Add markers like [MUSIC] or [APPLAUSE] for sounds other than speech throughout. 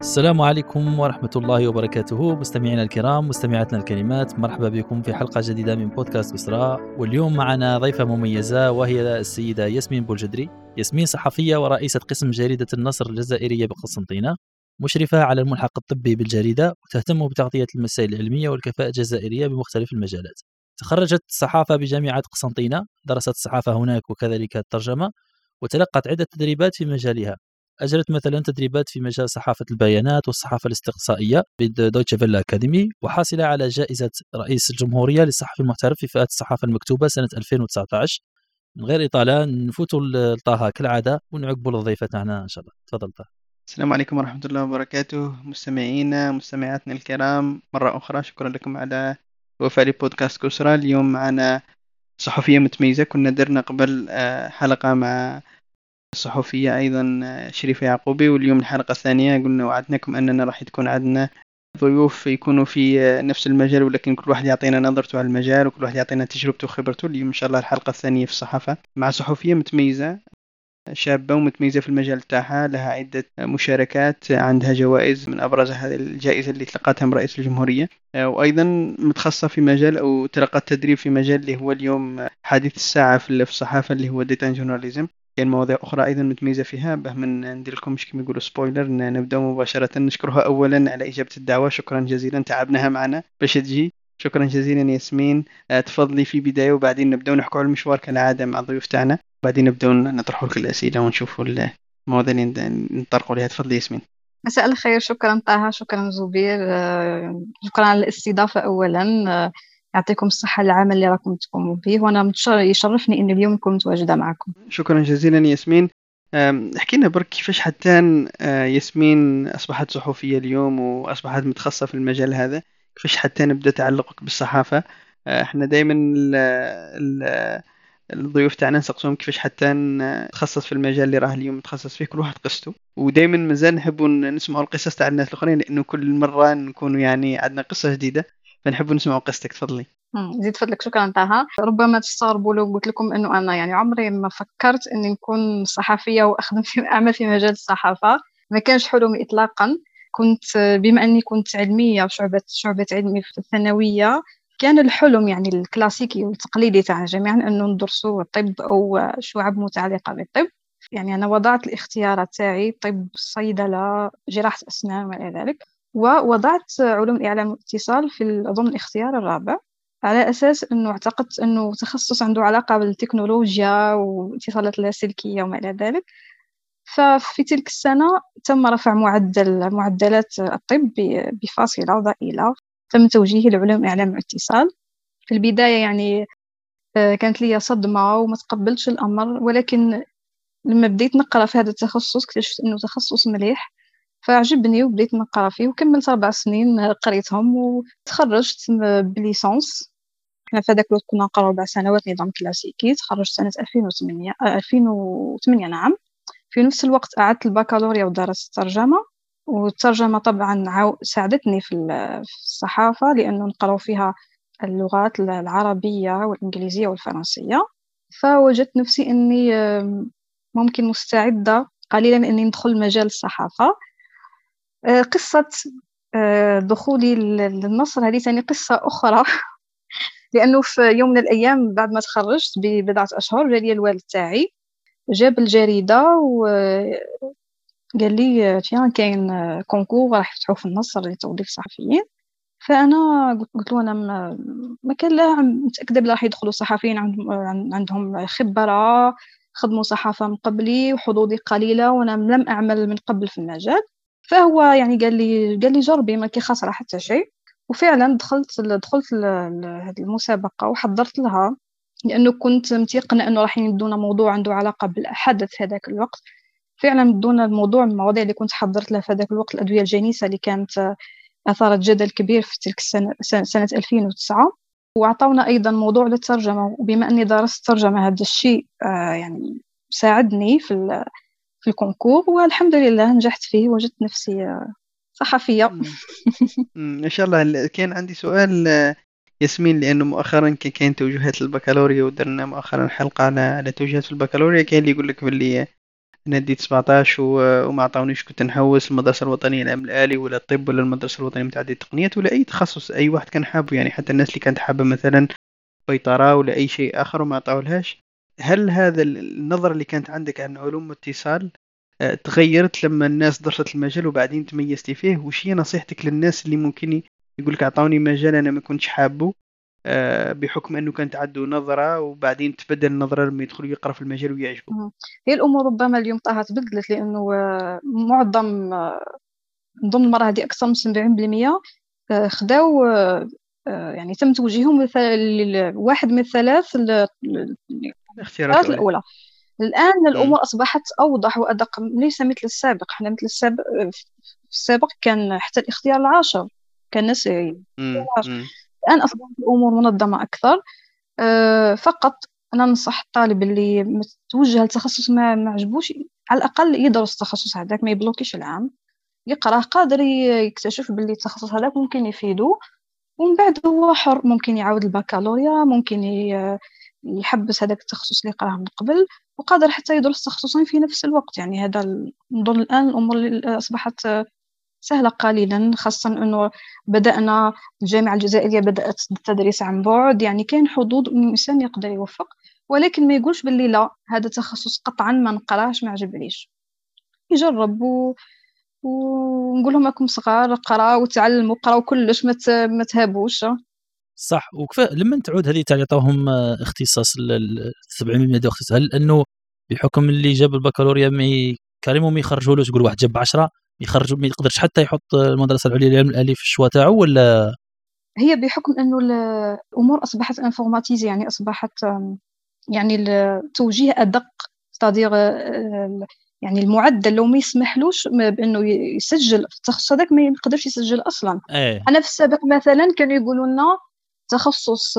السلام عليكم ورحمة الله وبركاته. مستمعينا الكرام مستمعاتنا الكريمات مرحبا بكم في حلقة جديدة من بودكاست أسراء. واليوم معنا ضيفة مميزة وهي السيدة ياسمين بولجدري. ياسمين صحفية ورئيسة قسم جريدة النصر الجزائرية بقسنطينة مشرفة على الملحق الطبي بالجريدة وتهتم بتغطية المسائل العلمية والكفاءة الجزائرية بمختلف المجالات. تخرجت الصحافة بجامعة قسنطينة درست الصحافة هناك وكذلك الترجمة وتلقت عدة تدريبات في مجالها. أجرت مثلا تدريبات في مجال صحافة البيانات والصحافة الاستقصائية بدويتشه فيلا أكاديمي وحاصلة على جائزة رئيس الجمهورية للصحفي المحترف في فئة الصحافة المكتوبة سنة 2019 من غير إطالة نفوتوا لطه كالعادة ونعقبوا للضيفة تاعنا إن شاء الله. تفضل طه. السلام عليكم ورحمة الله وبركاته. مستمعينا مستمعاتنا الكرام مرة أخرى شكرا لكم على وفاء لبودكاست كسرى. اليوم معنا صحفية متميزة كنا درنا قبل آه، حلقة مع الصحفية أيضا آه، شريفة يعقوبي. واليوم الحلقة الثانية قلنا وعدناكم أننا راح تكون عندنا ضيوف يكونوا في آه، نفس المجال ولكن كل واحد يعطينا نظرته على المجال وكل واحد يعطينا تجربته وخبرته. اليوم إن شاء الله الحلقة الثانية في الصحافة مع صحفية متميزة شابة ومتميزة في المجال تاعها لها عدة مشاركات عندها جوائز من أبرزها هذه الجائزة اللي تلقتها من رئيس الجمهورية. آه، وأيضا متخصصة في مجال أو تلقت تدريب في مجال اللي هو اليوم حديث الساعة في الصحافة اللي هو ديتا جورناليزم كاين مواضيع أخرى أيضا متميزة فيها. به من ندير لكم كما يقولوا سبويلر نبدأ مباشرة. نشكرها أولا على إجابة الدعوة. شكرا جزيلا. تعبناها معنا. باش تجي. شكرا جزيلا ياسمين. آه، تفضلي في بداية وبعدين نبدأ نحكوا على المشوار كالعادة مع الضيوف تاعنا. وبعدين نبدأ نطرحوا لك الأسئلة ونشوفوا المواضيع اللي نطرقوا عليها تفضلي ياسمين. مساء الخير. شكرا طه. شكرا زبير. آه، شكرا على الاستضافة أولا. آه، يعطيكم الصحة العمل اللي راكم تقوموا به وأنا يشرفني أن اليوم نكون متواجدة معكم. شكرا جزيلا ياسمين. احكي لنا برك كيفاش حتى آه، ياسمين أصبحت صحفية اليوم وأصبحت متخصصة في المجال هذا؟ كيفاش حتى نبدأ تعلقك بالصحافة؟ آه، إحنا دائما الضيوف تاعنا نسقسوهم كيفاش حتى نتخصص في المجال اللي راه اليوم متخصص فيه كل واحد قصته ودائما مازال نحبوا نسمعوا القصص تاع الناس الأخرين لأنه كل مرة نكونوا يعني عندنا قصة جديدة. فنحب نسمع قصتك تفضلي. زيد فضلك شكرا طه. ربما تستغربوا لو قلت لكم إنه أنا يعني عمري ما فكرت إني نكون صحفية واخدم في [LAUGHS] أعمل في مجال الصحافة. ما كانش حلمي اطلاقا. كنت بما إني كنت علمية شعبه شعبة علمي في الثانوية كان الحلم يعني الكلاسيكي والتقليدي تاعنا جميعا إنه ندرسوا الطب أو شعب متعلقة بالطب. يعني أنا وضعت الاختيارات تاعي طب صيدلة جراحة أسنان وما إلى ذلك. ووضعت علوم الإعلام والاتصال في أظن الاختيار الرابع على أساس أنه اعتقدت أنه تخصص عنده علاقة بالتكنولوجيا والاتصالات اللاسلكية وما إلى ذلك. ففي تلك السنة تم رفع معدل معدلات الطب بفاصلة ضئيلة تم توجيهي لعلوم إعلام واتصال في البداية يعني آه، كانت لي صدمة وما تقبلتش الأمر ولكن لما بديت نقرأ في هذا التخصص اكتشفت أنه تخصص مليح. فعجبني وبديت نقرا فيه وكملت أربع سنين قريتهم وتخرجت بليسونس إحنا في هذاك الوقت كنا نقرا ربع سنوات نظام كلاسيكي. تخرجت سنة 2008 2008 نعم. في نفس الوقت أعدت البكالوريا ودرست الترجمة. والترجمة طبعا ساعدتني في الصحافة لأنه نقرأ فيها اللغات العربية والإنجليزية والفرنسية. فوجدت نفسي أني ممكن مستعدة قليلا أني ندخل مجال الصحافة. قصة آه، دخولي للنصر. هذه ثاني قصة أخرى. [LAUGHS] لأنه في يوم من الأيام بعد ما تخرجت ببضعة أشهر جالي الوالد تاعي جاب الجريدة وقال لي تيان كاين كونكور راح يفتحوه في النصر لتوظيف الصحفيين فأنا قلت له أنا ما كان لا متأكدة بلا راح يدخلوا صحفيين عندهم خبرة خدموا صحافة من قبلي وحظوظي قليلة وأنا لم أعمل من قبل في المجال. فهو يعني قال لي قال لي جربي ما كي حتى شيء. وفعلا دخلت دخلت لهذه المسابقة وحضرت لها لأنه كنت متيقنة أنه راح يدونا موضوع عنده علاقة بالحدث هذاك الوقت. فعلا بدون الموضوع من المواضيع اللي كنت حضرت لها في هذاك الوقت الأدوية الجنيسه اللي كانت أثارت جدل كبير في تلك السنة سنة 2009 وعطونا أيضا موضوع للترجمة. وبما أني درست ترجمة هذا الشيء آه يعني ساعدني في في الكونكور والحمد لله نجحت فيه وجدت نفسي صحفية. إن شاء الله كان عندي سؤال ياسمين لأنه مؤخرا كان توجهات البكالوريا ودرنا مؤخرا حلقة على على توجهات في البكالوريا. كان اللي يقول لك باللي أنا ديت 17 و- وما عطاونيش كنت نحوس المدرسة الوطنية للعلم الالي ولا الطب ولا المدرسة الوطنية متعدده التقنيات ولا أي تخصص أي واحد كان حابه. يعني حتى الناس اللي كانت حابة مثلا بيطرة ولا أي شيء آخر وما عطاولهاش هل هذا ال- النظرة اللي كانت عندك عن علوم الاتصال آه، تغيرت لما الناس درست المجال وبعدين تميزتي فيه؟ وش هي نصيحتك للناس اللي ممكن يقول لك أعطوني مجال أنا ما كنتش حابه آه، بحكم أنه كانت عنده نظرة وبعدين تبدل النظرة لما يدخل يقرا في المجال ويعجبه هي الأمور ربما اليوم طاها تبدلت لأنه آه، معظم نظن المره هذه أكثر من 70% آه، خداو يعني تم توجيههم لواحد من ال- الاختيارات الأولى. الأولى. الآن الأمور أصبحت أوضح وأدق ليس مثل السابق. إحنا مثل السابق في السابق كان حتى الاختيار العاشر كان الناس. الآن أصبحت الأمور منظمة أكثر. أه، فقط أنا ننصح الطالب اللي متوجه لتخصص ما ما عجبوش على الأقل يدرس التخصص هذاك ما يبلوكيش العام. يقراه قادر يكتشف باللي التخصص هذاك ممكن يفيدو ومن بعد هو حر ممكن يعاود البكالوريا ممكن ي- يحبس هذاك التخصص اللي قراه من قبل وقادر حتى يدرس تخصصين في نفس الوقت. يعني هذا نظن الآن الأمور أصبحت سهلة قليلا خاصة أنه بدأنا الجامعة الجزائرية بدأت التدريس عن بعد. يعني كاين حظوظ الإنسان يقدر يوفق ولكن ما يقولش باللي لا هذا تخصص قطعا ما نقراهش ما عجبنيش. يجرب و... ونقول لهم راكم صغار قراو وتعلموا قراو كلش ما ت- ما تهابوش. صح. وكفى لما تعود هذه تاع يعطوهم آه، اختصاص ال- ال- 700 ديال اختصاص هل إنه بحكم اللي جاب البكالوريا ما ي- كريمو ما يخرجوا له؟ تقول واحد جاب 10 يخرج ما يقدرش حتى يحط المدرسة العليا للعلم الالي في الشوا تاعو ولا؟ هي بحكم إنه ال- الأمور أصبحت انفورماتيزي يعني أصبحت يعني التوجيه أدق تادير يعني المعدل لو ما يسمحلوش بإنه يسجل في التخصص هذاك ما يقدرش يسجل أصلا. إيه. أنا في السابق مثلا كانوا يقولوا لنا تخصص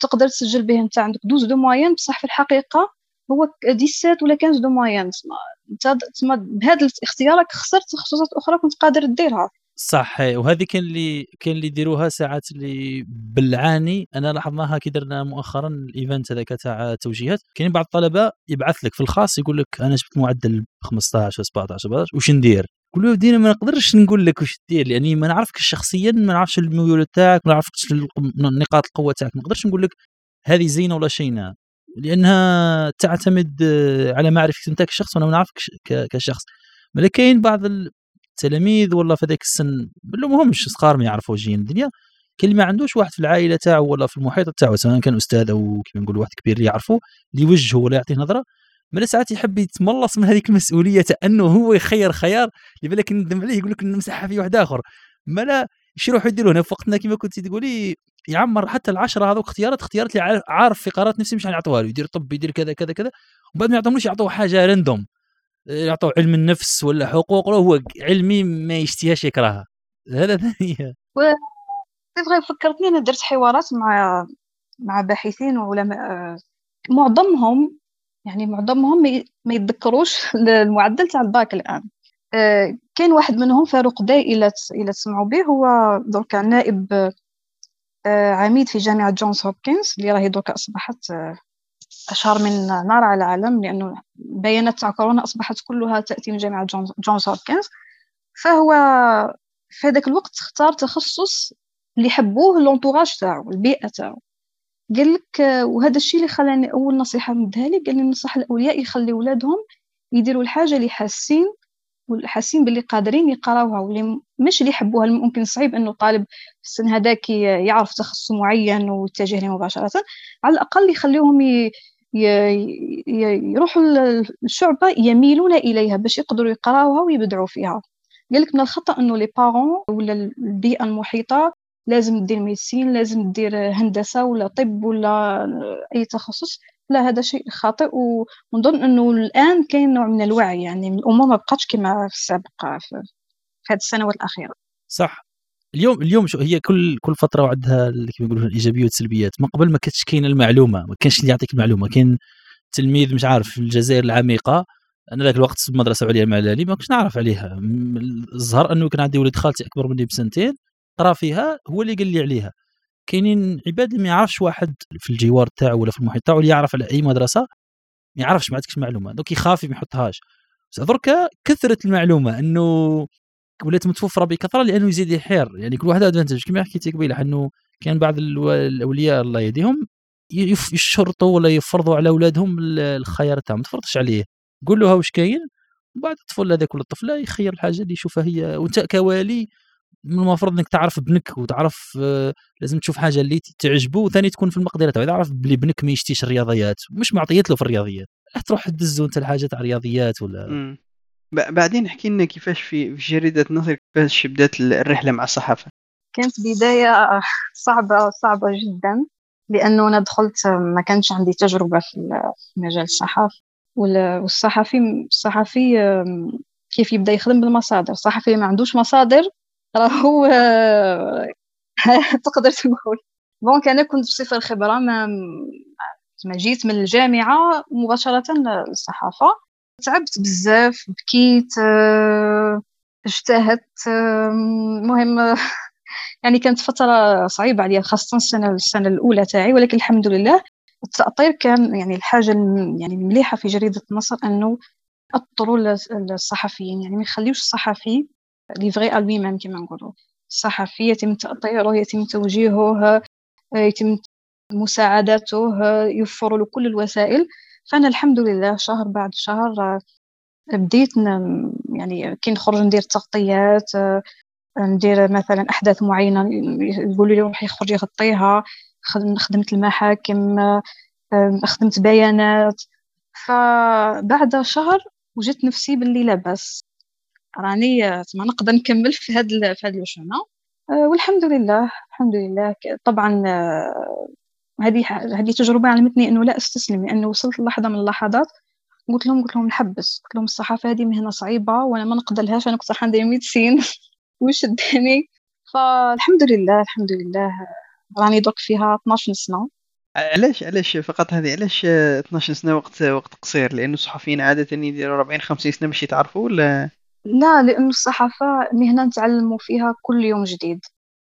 تقدر تسجل به انت عندك. 12 de moyenne بصح في الحقيقة هو ك- 17 ولا 15 de moyenne تسمى انت تسمى بهذا الاختيار راك خسرت تخصصات أخرى كنت قادر ديرها. صح وهذه كاين اللي كاين اللي يديروها ساعات اللي بالعاني. أنا لاحظناها كي درنا مؤخرا ال event هذاك تاع توجيهات. كاين بعض الطلبة يبعث لك في الخاص يقول لك أنا جبت معدل 15 17 17 واش ندير؟ أنا ما نقدرش نقول لك واش دير لاني ما نعرفكش شخصيا ما نعرفش الميول تاعك ما نعرفكش ال- نقاط القوة تاعك. ما نقدرش نقول لك هذه زينة ولا شينه لأنها تعتمد آه، على معرفتك أنت كشخص وأنا ما نعرفكش ك- كشخص. ملا كاين بعض التلاميذ والله في ذاك السن ما همش صغار ما يعرفوا جين الدنيا. اللي ما عندوش واحد في العائلة تاعو ولا في المحيط تاعو سواء كان أستاذ أو كيما نقولوا واحد كبير اللي يعرفه اللي يوجهه ولا يعطيه نظرة. مالا ساعات يحب يتملص من هذيك المسؤولية أنه هو يخير خيار اللي بالك ندم عليه يقول لك نمسحها في واحد آخر. مالا إيش يروحوا يديروا هنا في وقتنا كما كنت تقولي يعمر حتى العشرة هذوك اختيارات اختيارات اللي عارف- في قرارات نفسي مش يعطوها له يدير طب يدير كذا كذا كذا وبعد ما يعطوهمش يعطوه حاجة random يعطوه علم النفس ولا حقوق هو علمي ما يشتيهاش يكرهها. هذا [LAUGHS] ثانية سي فكرتني أنا درت حوارات مع مع باحثين وعلماء آه، معظمهم يعني معظمهم ما يتذكروش [LAUGHS] المعدل تاع الباك الآن. آه، كاين واحد منهم فاروق داي إلى ت- إلى تسمعوا به هو دركا نائب آه، عميد في جامعة جونز هوبكنز اللي راهي دركا أصبحت آه، أشهر من نار على العالم لأنه البيانات تاع كورونا أصبحت كلها تأتي من جامعة جونز هوبكنز. فهو في هذاك الوقت اختار تخصص اللي يحبوه لونتوراج تاعو البيئة تاعو. قال لك وهذا الشيء اللي خلاني أول نصيحة نديها لي قال لي ننصح الأولياء يخلي ولادهم يديروا الحاجة اللي حاسين والحاسين باللي قادرين يقراوها واللي مش اللي يحبوها. ممكن صعيب إنه طالب في السن هذاك يعرف تخصص معين ويتجه له مباشرة. على الأقل يخليهم ي... يروحوا الشعبة يميلون إليها باش يقدروا يقراوها ويبدعوا فيها. قال لك من الخطأ إنه les parents ولا البيئة المحيطة لازم دير médecine لازم دير هندسة ولا طب ولا أي تخصص. لا هذا شيء خاطئ ونظن إنه الآن كاين نوع من الوعي يعني الأمور ما بقاتش كما في السابق في هذه السنوات الأخيرة. صح. اليوم اليوم شو هي كل كل فترة وعندها كيما يقولوا الإيجابية والسلبيات. من قبل ما كانتش كاينة المعلومة ما كانش اللي يعطيك المعلومة. كاين تلميذ مش عارف في الجزائر العميقة أنا ذاك الوقت في المدرسة العليا المعلالي ما كنتش نعرف عليها. الظهر أنه كان عندي ولد خالتي أكبر مني بسنتين قرا فيها هو اللي قال لي عليها. كاينين عباد اللي ما يعرفش واحد في الجوار تاعو ولا في المحيط تاعو اللي يعرف على أي مدرسة ما يعرفش ما عندكش معلومة دوك يخاف ما يحطهاش. بس دركا كثرت المعلومة إنه ولات متوفرة بكثرة لأنه يزيد يحير يعني كل واحد ادفانتج كما حكيتي قبيلة انه كان بعض الأولياء الله يهديهم يشرطوا ولا يفرضوا على أولادهم الخيار تاعهم. ما تفرضش عليه. قول له واش كاين بعد الطفل هذاك ولا الطفلة يخير الحاجة اللي يشوفها هي. وأنت كوالي المفروض إنك تعرف ابنك وتعرف آه، لازم تشوف حاجة اللي تعجبه وثاني تكون في المقدرة تاعو. إذا عرف بلي ابنك ما يشتيش الرياضيات مش معطيات له في الرياضيات. راح تروح تدزو انت الحاجة تاع الرياضيات ولا مم. بعدين احكي لنا كيفاش في في جريدة نصر كيفاش بدات الرحلة مع الصحافة؟ كانت بداية صعبة صعبة جدا لأنه أنا دخلت ما كانش عندي تجربة في مجال الصحافه والصحفي الصحفي كيف يبدأ يخدم بالمصادر؟ الصحفي ما عندوش مصادر راهو [LAUGHS] تقدر تقول. دونك أنا كنت بصفة الخبرة ما ما جيت من الجامعة مباشرة للصحافة. تعبت بزاف بكيت اجتهدت المهم [LAUGHS] يعني كانت فترة صعيبة عليا خاصة السنة السنة الأولى تاعي ولكن الحمد لله التأطير كان يعني الحاجة يعني المليحة في جريدة مصر أنه أطروا الصحفيين يعني ما يخليوش الصحفي ليفغي ألوي ميم كما نقولوا الصحفي يتم تأطيره يتم توجيهه يتم مساعدته يوفر له كل الوسائل. فأنا الحمد لله شهر بعد شهر بديت يعني كي نخرج ندير تغطيات ندير مثلا أحداث معينة يقولوا لي روحي خرجي غطيها خدمت المحاكم خدمت بيانات. فبعد شهر وجدت نفسي باللي لاباس. راني ما نقدر نكمل في هذا في هذا الشنا والحمد لله الحمد لله. طبعا هذه هذه تجربة علمتني أنه لا أستسلم لأنه وصلت لحظه من اللحظات قلت لهم قلت لهم نحبس قلت لهم الصحافة هذه مهنة صعيبة وأنا ما نقدر لهاش أنا كنت راح ندير ميديسين. [LAUGHS] وشدني فالحمد لله الحمد لله. راني درك فيها 12 سنة. علاش علاش فقط هذه؟ علاش 12 سنة وقت وقت قصير؟ لأنه الصحفيين عادة يديروا 40 50 سنة باش يتعرفوا ولا؟ لا لأنه الصحافة مهنة نتعلموا فيها كل يوم جديد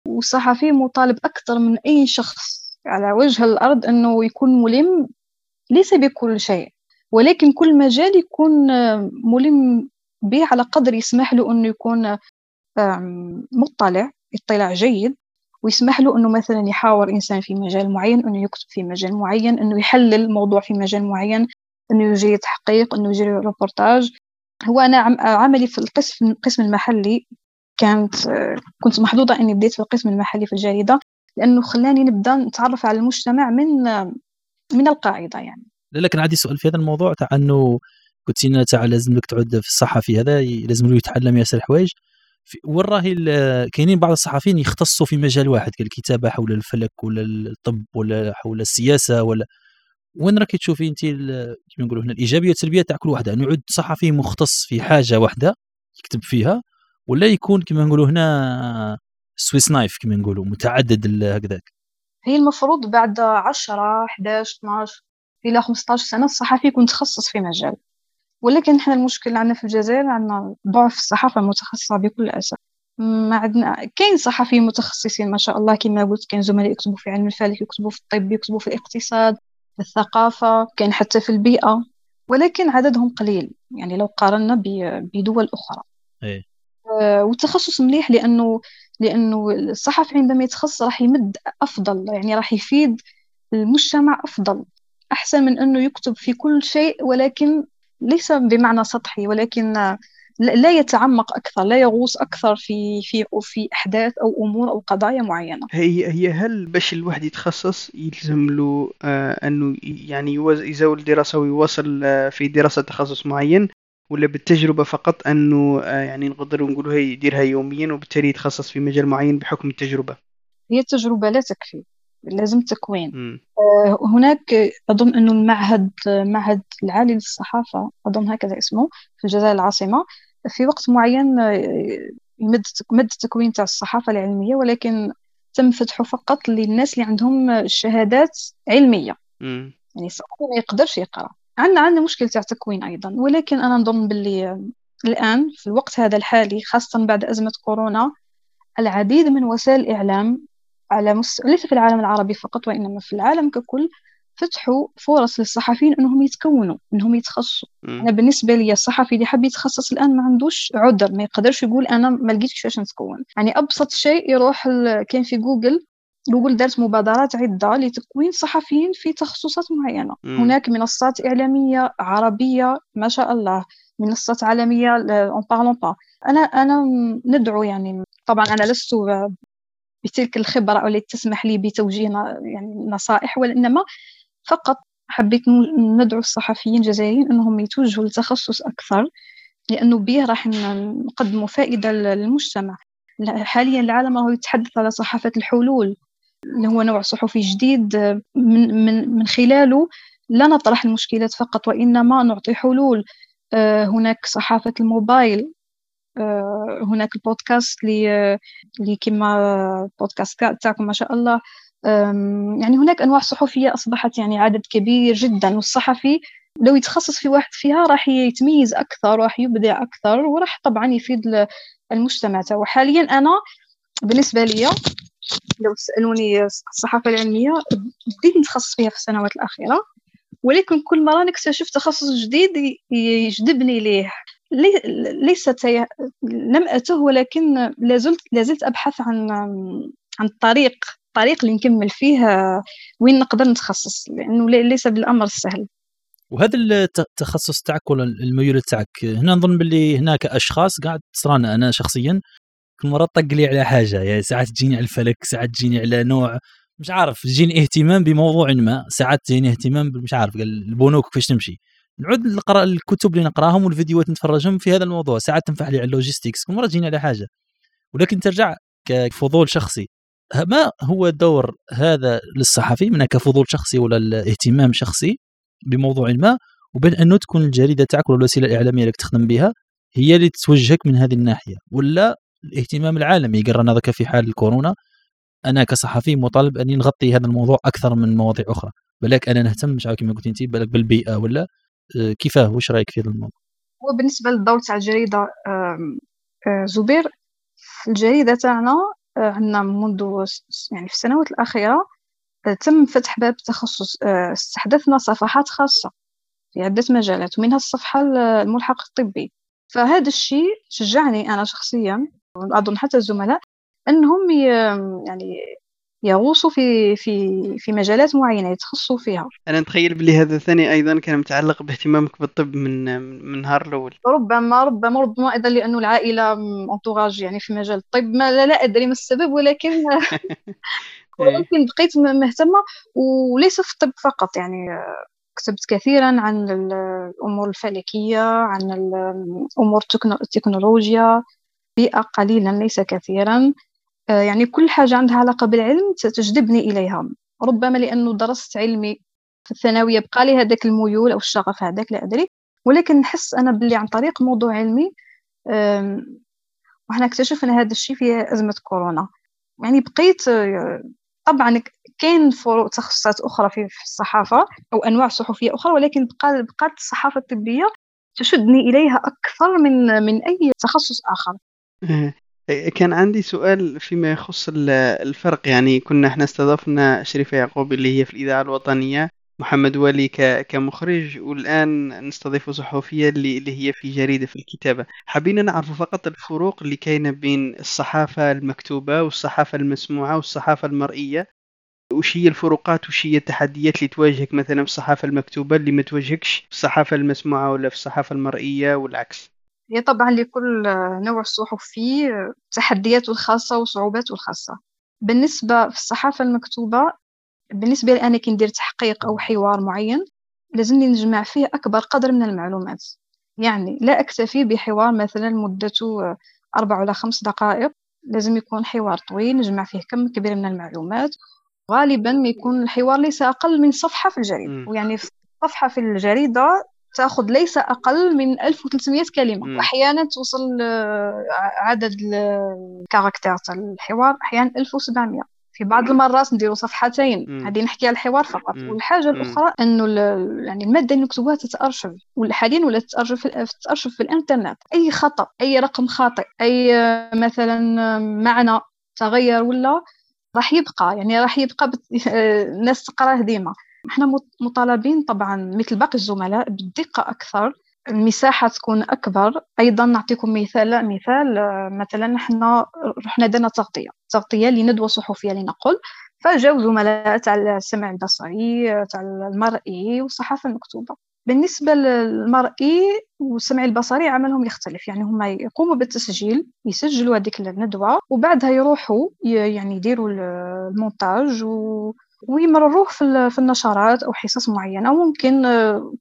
والصحفي مطالب أكثر من أي شخص على وجه الأرض إنه يكون ملم ليس بكل شيء ولكن كل مجال يكون ملم به على قدر يسمح له إنه يكون مطلع اطلاع جيد ويسمح له إنه مثلا يحاور إنسان في مجال معين إنه يكتب في مجال معين إنه يحلل موضوع في مجال معين إنه يجري تحقيق إنه يجري روبورتاج هو أنا عملي في القسم القسم المحلي كانت كنت محظوظة إني بديت في القسم المحلي في الجريدة لأنه خلاني نبدأ نتعرف على المجتمع من من القاعدة يعني. لكن عندي سؤال في هذا الموضوع تاع أنه قلت لنا تاع لازم لك تعود في الصحه في هذا لازم له يتعلم ياسر حوايج. وين راهي كاينين بعض الصحفيين يختصوا في مجال واحد كالكتابه حول الفلك ولا الطب ولا حول السياسة ولا وين راكي تشوفي انت كيما نقولوا هنا الإيجابية والسلبية تاع كل واحدة نعود صحفي مختص في حاجة واحدة يكتب فيها ولا يكون كما نقولوا هنا سويس نايف كما نقولوا متعدد هكذاك؟ هي المفروض بعد 10 11 12 إلى 15 سنة الصحفي يكون تخصص في مجال. ولكن إحنا المشكل عندنا في الجزائر عندنا ضعف في الصحافة المتخصصة بكل أسف ما عندنا كاين صحفيين متخصصين ما شاء الله كما قلت كاين زملاء يكتبوا في علم الفلك يكتبوا في الطب يكتبوا في الاقتصاد. الثقافة كاين حتى في البيئة ولكن عددهم قليل. يعني لو قارنا بدول أخرى. إيه. آه والتخصص مليح لأنه لأنه الصحفي عندما يتخصص راح يمد أفضل يعني راح يفيد المجتمع أفضل. أحسن من أنه يكتب في كل شيء ولكن ليس بمعنى سطحي ولكن لا يتعمق أكثر لا يغوص أكثر في في في أحداث أو أمور أو قضايا معينة. هي هي هل باش الواحد يتخصص يلزم له آه أنه يعني يزاول دراسة ويواصل آه في دراسة تخصص معين ولا بالتجربة فقط أنه آه يعني نقدر نقولوا هي يديرها يوميا وبالتالي يتخصص في مجال معين بحكم التجربة؟ هي التجربه لا تكفي لازم تكوين. آه، هناك أظن أنه المعهد معهد العالي للصحافة أظن هكذا اسمه في الجزائر العاصمة في وقت معين آه، يمد مد التكوين تاع الصحافة العلمية ولكن تم فتحه فقط للناس اللي عندهم شهادات علمية مم. يعني الصحافي ما يقدرش يقرأ عندنا عندنا مشكلة تاع تكوين أيضا ولكن أنا نظن باللي الآن في الوقت هذا الحالي خاصة بعد أزمة كورونا العديد من وسائل الإعلام على مس... ليس في العالم العربي فقط وإنما في العالم ككل فتحوا فرص للصحفيين إنهم يتكونوا إنهم يتخصصوا. أنا بالنسبة لي الصحفي اللي حاب يتخصص الآن ما عندوش عذر ما يقدرش يقول أنا ما لقيتش كيفاش نتكون. يعني أبسط شيء يروح كان في جوجل جوجل دارت مبادرات عدة لتكوين صحفيين في تخصصات معينة. مم. هناك منصات إعلامية عربية ما شاء الله منصات عالمية en parlant bah أنا أنا ندعو يعني طبعا أنا لست بتلك الخبرة التي تسمح لي بتوجيه يعني نصائح وإنما فقط حبيت ندعو الصحفيين الجزائريين أنهم يتوجهوا للتخصص أكثر لأنه به راح نقدموا فائدة للمجتمع. حاليا العالم راهو يتحدث على صحافة الحلول اللي هو نوع صحفي جديد من, من, من خلاله لا نطرح المشكلات فقط وإنما نعطي حلول. آه، هناك صحافة الموبايل آه، هناك البودكاست اللي اللي كما بودكاست تاعكم ما شاء الله يعني هناك أنواع صحفية أصبحت يعني عدد كبير جدا والصحفي لو يتخصص في واحد فيها راح يتميز أكثر راح يبدع أكثر وراح طبعا يفيد المجتمع تاعو حاليا أنا بالنسبة لي لو تسألوني الصحافة العلمية بديت نتخصص فيها في السنوات الأخيرة ولكن كل مرة نكتشف تخصص جديد يجذبني ليه. ليس لم أته ولكن لازلت لازلت أبحث عن عن الطريق الطريق اللي نكمل فيه وين نقدر نتخصص؟ لأنه ليس بالأمر السهل. وهذا التخصص تاعك ولا الميول تاعك هنا نظن باللي هناك أشخاص قاعد تصرانا أنا شخصيا. كل مرة طق لي على حاجة يعني ساعات تجيني على الفلك ساعات تجيني على نوع مش عارف تجيني اهتمام بموضوع ما ساعات تجيني اهتمام مش عارف البنوك كيفاش تمشي نعود نقرأ الكتب اللي نقراهم والفيديوهات نتفرجهم في هذا الموضوع ساعات تنفع لي على ال logistics كل مرة تجيني على حاجة. ولكن ترجع كفضول شخصي ما هو دور هذا للصحفي؟ منها كفضول شخصي ولا الاهتمام شخصي بموضوع ما؟ وبين أنه تكون الجريدة تاعك ولا الوسيلة الإعلامية اللي تخدم بها هي اللي توجهك من هذه الناحية ولا الاهتمام العالمي؟ قررنا ذاك في حال الكورونا. أنا كصحفي مطالب أني نغطي هذا الموضوع أكثر من مواضيع أخرى. بالك أنا نهتم مش عارف كما قلت انت بالك بالبيئة ولا آه، كيفاه؟ واش رأيك في هذا الموضوع؟ هو بالنسبة للدور تاع الجريدة آه، زبير الجريدة تاعنا عندنا منذ يعني في السنوات الأخيرة تم فتح باب تخصص استحدثنا صفحات خاصة في عدة مجالات ومنها الصفحة الملحق الطبي. فهذا الشيء شجعني أنا شخصيا وأظن حتى الزملاء إنهم يعني يغوصوا في في في مجالات معينة يتخصصوا فيها. أنا نتخيل بلي هذا ثاني أيضا كان متعلق باهتمامك بالطب من من النهار الأول. ربما ربما ربما أيضا لأنه العائلة انتوراج يعني في مجال الطب ما لا, لا أدري ما السبب ولكن [LAUGHS] ولكن بقيت مهتمة وليس في الطب فقط. يعني كتبت كثيرا عن الأمور الفلكية عن الأمور التكنولوجيا بيئة قليلا ليس كثيرا. آه، يعني كل حاجة عندها علاقة بالعلم تجذبني إليها. ربما لأنه درست علمي في الثانوية بقى لي هذاك الميول أو الشغف هذاك لا أدري. ولكن نحس أنا باللي عن طريق موضوع علمي وحنا اكتشفنا هذا الشيء في أزمة كورونا. يعني بقيت آه، طبعا كاين فروع تخصصات أخرى في الصحافة أو أنواع صحفية أخرى ولكن بقات الصحافة الطبية تشدني إليها أكثر من من أي تخصص آخر. كان عندي سؤال فيما يخص الفرق. يعني كنا إحنا استضفنا شريفة يعقوب اللي هي في الإذاعة الوطنية محمد والي كمخرج والآن نستضيف صحفية اللي, اللي هي في جريدة في الكتابة. حابين نعرف فقط الفروق اللي كاينة بين الصحافة المكتوبة والصحافة المسموعة والصحافة المرئية. وش هي الفروقات وش هي التحديات اللي تواجهك مثلا في الصحافة المكتوبة اللي ما تواجهكش في الصحافة المسموعة ولا في الصحافة المرئية والعكس؟ هي طبعا لكل نوع صحف فيه تحدياته الخاصة وصعوباته الخاصة. بالنسبة في الصحافة المكتوبة بالنسبة لي أنا كي ندير تحقيق أو حوار معين لازمني نجمع فيه أكبر قدر من المعلومات. يعني لا أكتفي بحوار مثلا مدته أربع ولا خمس دقائق. لازم يكون حوار طويل نجمع فيه كم كبير من المعلومات. غالبا ما يكون الحوار ليس أقل من صفحة في الجريدة. ويعني صفحة في الجريدة تأخذ ليس أقل من 1300 كلمة. م. واحيانا توصل عدد الكاركتير تاع الحوار أحيانا 1700 في بعض المرات نديروا صفحتين. هذه نحكي على الحوار فقط. مم. والحاجة. الأخرى إنه يعني المادة اللي نكتبوها تتأرشف. حاليا ولا تتأرشف تتأرشف في الإنترنت. أي خطأ أي رقم خاطئ أي مثلا معنى تغير ولا راح يبقى. يعني راح يبقى بت... [LAUGHS] الناس تقراه ديما إحنا مطالبين طبعا مثل باقي الزملاء بالدقة أكثر المساحة تكون أكبر. أيضا نعطيكم مثال مثال مثلا إحنا رحنا درنا تغطية تغطية لندوة صحفية لنقل فجاو زملاء تاع السمع البصري تاع المرئي والصحافة المكتوبة بالنسبة للمرئي والسمع البصري عملهم يختلف يعني هما يقوموا بالتسجيل يسجلوا هذيك الندوة وبعدها يروحوا يعني يديروا المونتاج ويمرروه في, في النشرات أو حصص معينة وممكن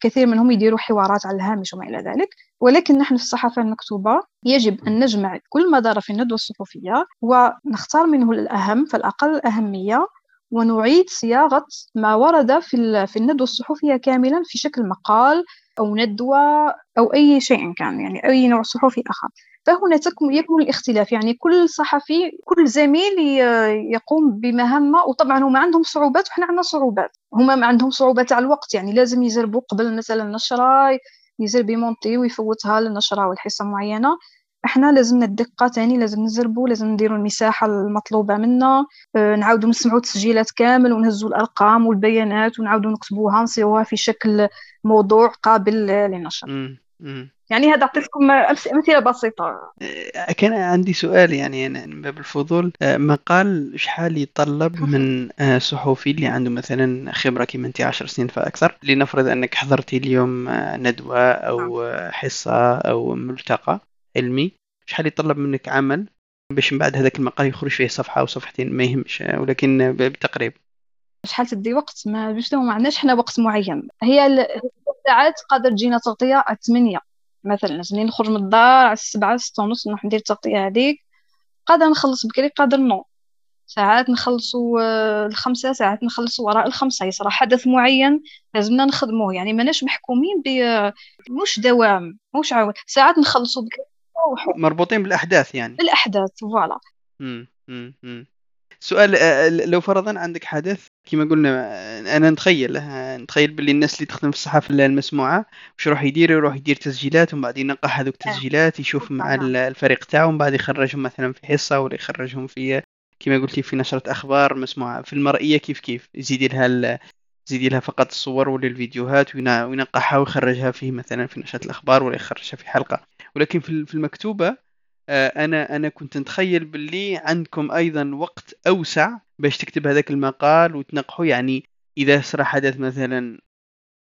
كثير منهم يديروا حوارات على الهامش وما إلى ذلك. ولكن نحن في الصحافة المكتوبة يجب أن نجمع كل ما دار في الندوة الصحفية ونختار منه الأهم فالأقل أهمية ونعيد صياغة ما ورد في في الندوة الصحفية كاملا في شكل مقال أو ندوة أو أي شيء كان يعني أي نوع صحفي آخر. فهنا يكون الاختلاف. يعني كل صحفي كل زميل يقوم بمهمة وطبعا هما عندهم صعوبات وحنا عندنا صعوبات. هما ما عندهم صعوبات على الوقت. يعني لازم يزربوا قبل مثلا النشرة يزرب يمونتي ويفوتها للنشرة والحصة معينة. إحنا لازمنا الدقة تاني لازم نزربو لازم نديرو المساحة المطلوبة منا. آه نعاودو نسمعو تسجيلات كامل ونهزو الأرقام والبيانات ونعاودو نكتبوها نصيغوها في شكل موضوع قابل للنشر. يعني هذا أعطيتكم أمثلة بسيطة. آه، كان عندي سؤال يعني أنا من باب الفضول. آه، مقال شحال يتطلب من صحفي اللي عنده مثلا خبرة كيما أنت عشر سنين فأكثر؟ لنفرض أنك حضرتي اليوم ندوة أو نعم. حصة أو ملتقى علمي. شحال يطلب منك عمل باش من بعد هذاك المقال يخرج فيه صفحة أو صفحتين؟ ما يهمش. ولكن بالتقريب شحال تدي وقت؟ ما باش ما عندناش حنا وقت معين. هي الساعات قادر تجينا تغطية على 8 مثلا زني نخرج من الدار على السبعة ستة ونص نروح ندير التغطية هذيك قادر نخلص بكري قادر نو. ساعات نخلصوا آه، الخمسة ساعات نخلصوا وراء الخمسة. يصرى حدث معين لازمنا نخدموه. يعني ماناش محكومين ب مش دوام مش عاود. ساعات نخلصوا بكري مربوطين بالأحداث يعني. الاحداث فوالا. سؤال آه، لو فرضا عندك حدث كما قلنا آه، أنا نتخيل آه، نتخيل باللي الناس اللي تخدم في الصحافة المسموعة واش يروح يدير؟ يروح يدير تسجيلات ومن بعد ينقح هذوك التسجيلات يشوف مع الفريق تاعو ومن بعد يخرجهم مثلا في حصة ولا يخرجهم في كما قلتي في نشرة أخبار مسموعة. في المرئية كيف كيف؟ يزيد لها يزيد لها فقط الصور ولا الفيديوهات وينقحها ويخرجها في مثلا في نشرة الأخبار ولا يخرجها في حلقة. ولكن في المكتوبة آه، أنا أنا كنت نتخيل باللي عندكم أيضا وقت أوسع باش تكتب هذاك المقال وتنقحه يعني إذا صرا حدث مثلا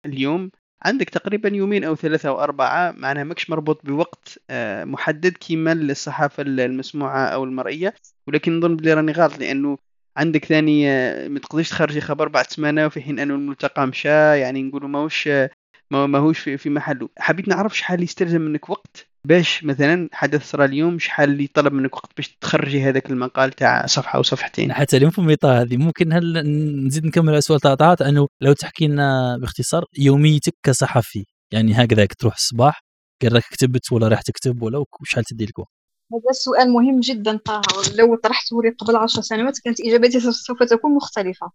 اليوم عندك تقريبا يومين أو ثلاثة أو أربعة معناها ماكش مربوط بوقت آه، محدد كيما الصحافة المسموعة أو المرئية. ولكن نظن بلي راني غلط لأنه عندك ثاني آه، ما تقدرش تخرجي خبر بعد سمانة في حين انه الملتقى مشى. يعني نقولوا ماهوش ماهوش في محله. حبيت نعرف شحال يستلزم منك وقت باش مثلا حدث صرا اليوم شحال اللي طلب منك وقت باش تخرجي هذاك المقال تاع صفحة أو صفحتين؟ حتى اليوم في الميطا هذه ممكن هل نزيد نكمل السؤال تاع طاعات أنه لو تحكي لنا باختصار يوميتك كصحفي يعني هكذاك تروح الصباح قال لك كتبت ولا راح تكتب ولا وشحال تدي لك هذا السؤال مهم جدا طه. لو طرحته لي قبل عشر سنوات كانت إجابتي سوف تكون مختلفة.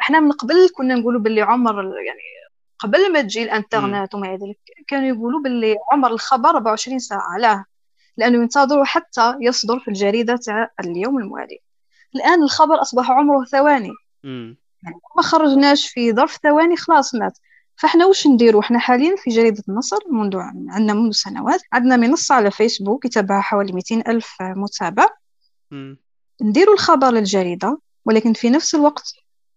إحنا من قبل كنا نقولوا باللي عمر يعني قبل ما تجي الانترنت وما ذلك كانوا يقولوا باللي عمر الخبر 24 ساعة علاه لأنه ينتظروا حتى يصدر في الجريدة تاع اليوم الموالي. الآن الخبر أصبح عمره ثواني. يعني ما خرجناش في ظرف ثواني خلاص مات. فإحنا واش نديرو؟ إحنا حاليا في جريدة النصر منذ عندنا منذ سنوات عندنا منصة على فيسبوك يتابعها حوالي 200 ألف متابع. نديرو الخبر للجريدة ولكن في نفس الوقت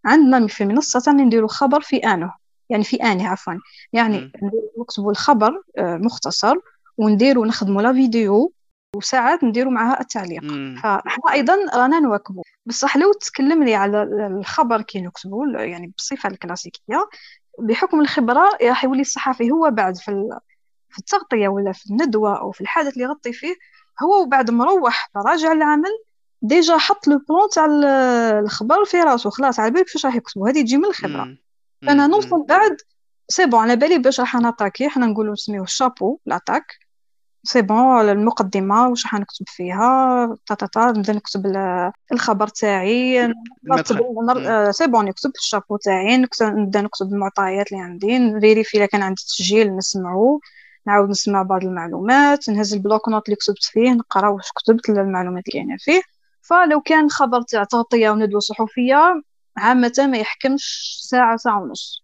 عندنا في منصة ثانية نديرو خبر في آنه. يعني في آني عفوا. يعني نكتبوا الخبر آه، مختصر ونديروا نخدموا لا فيديو وساعات نديروا معها التعليق. فاحنا أيضا رانا نواكبوا بصح لو تكلم لي على الخبر كي نكتبوا يعني بالصفه الكلاسيكية بحكم الخبرة راح يولي الصحفي هو بعد في في التغطية ولا في الندوة أو في الحدث اللي يغطي فيه هو وبعد مروح راجع العمل déjà حط le plan تاع الخبر في راسو خلاص على بالك فاش راح يكتبوا هذه تجي من الخبرة. أنا نوصل بعد. c'est bon على بالي باش راح ن attaquer حنا نقولوا نسميوه ال chapeau l'attaque c'est bon المقدمة واش راح نكتب فيها. تا تا تا نبدأ نكتب الخبر تاعي. c'est bon نكتب الشابو تاعي. نبدأ نكتب المعطيات اللي عندي. ن vérifier إلا كان عندي تسجيل نسمعو. نعاود نسمع بعض المعلومات. نهز ال bloc-notes اللي كتبت فيه. نقرا واش كتبت المعلومات اللي أنا فيه. فلو كان خبر تاع تغطية وندوة صحفية عامة ما يحكمش ساعة ساعة ونص.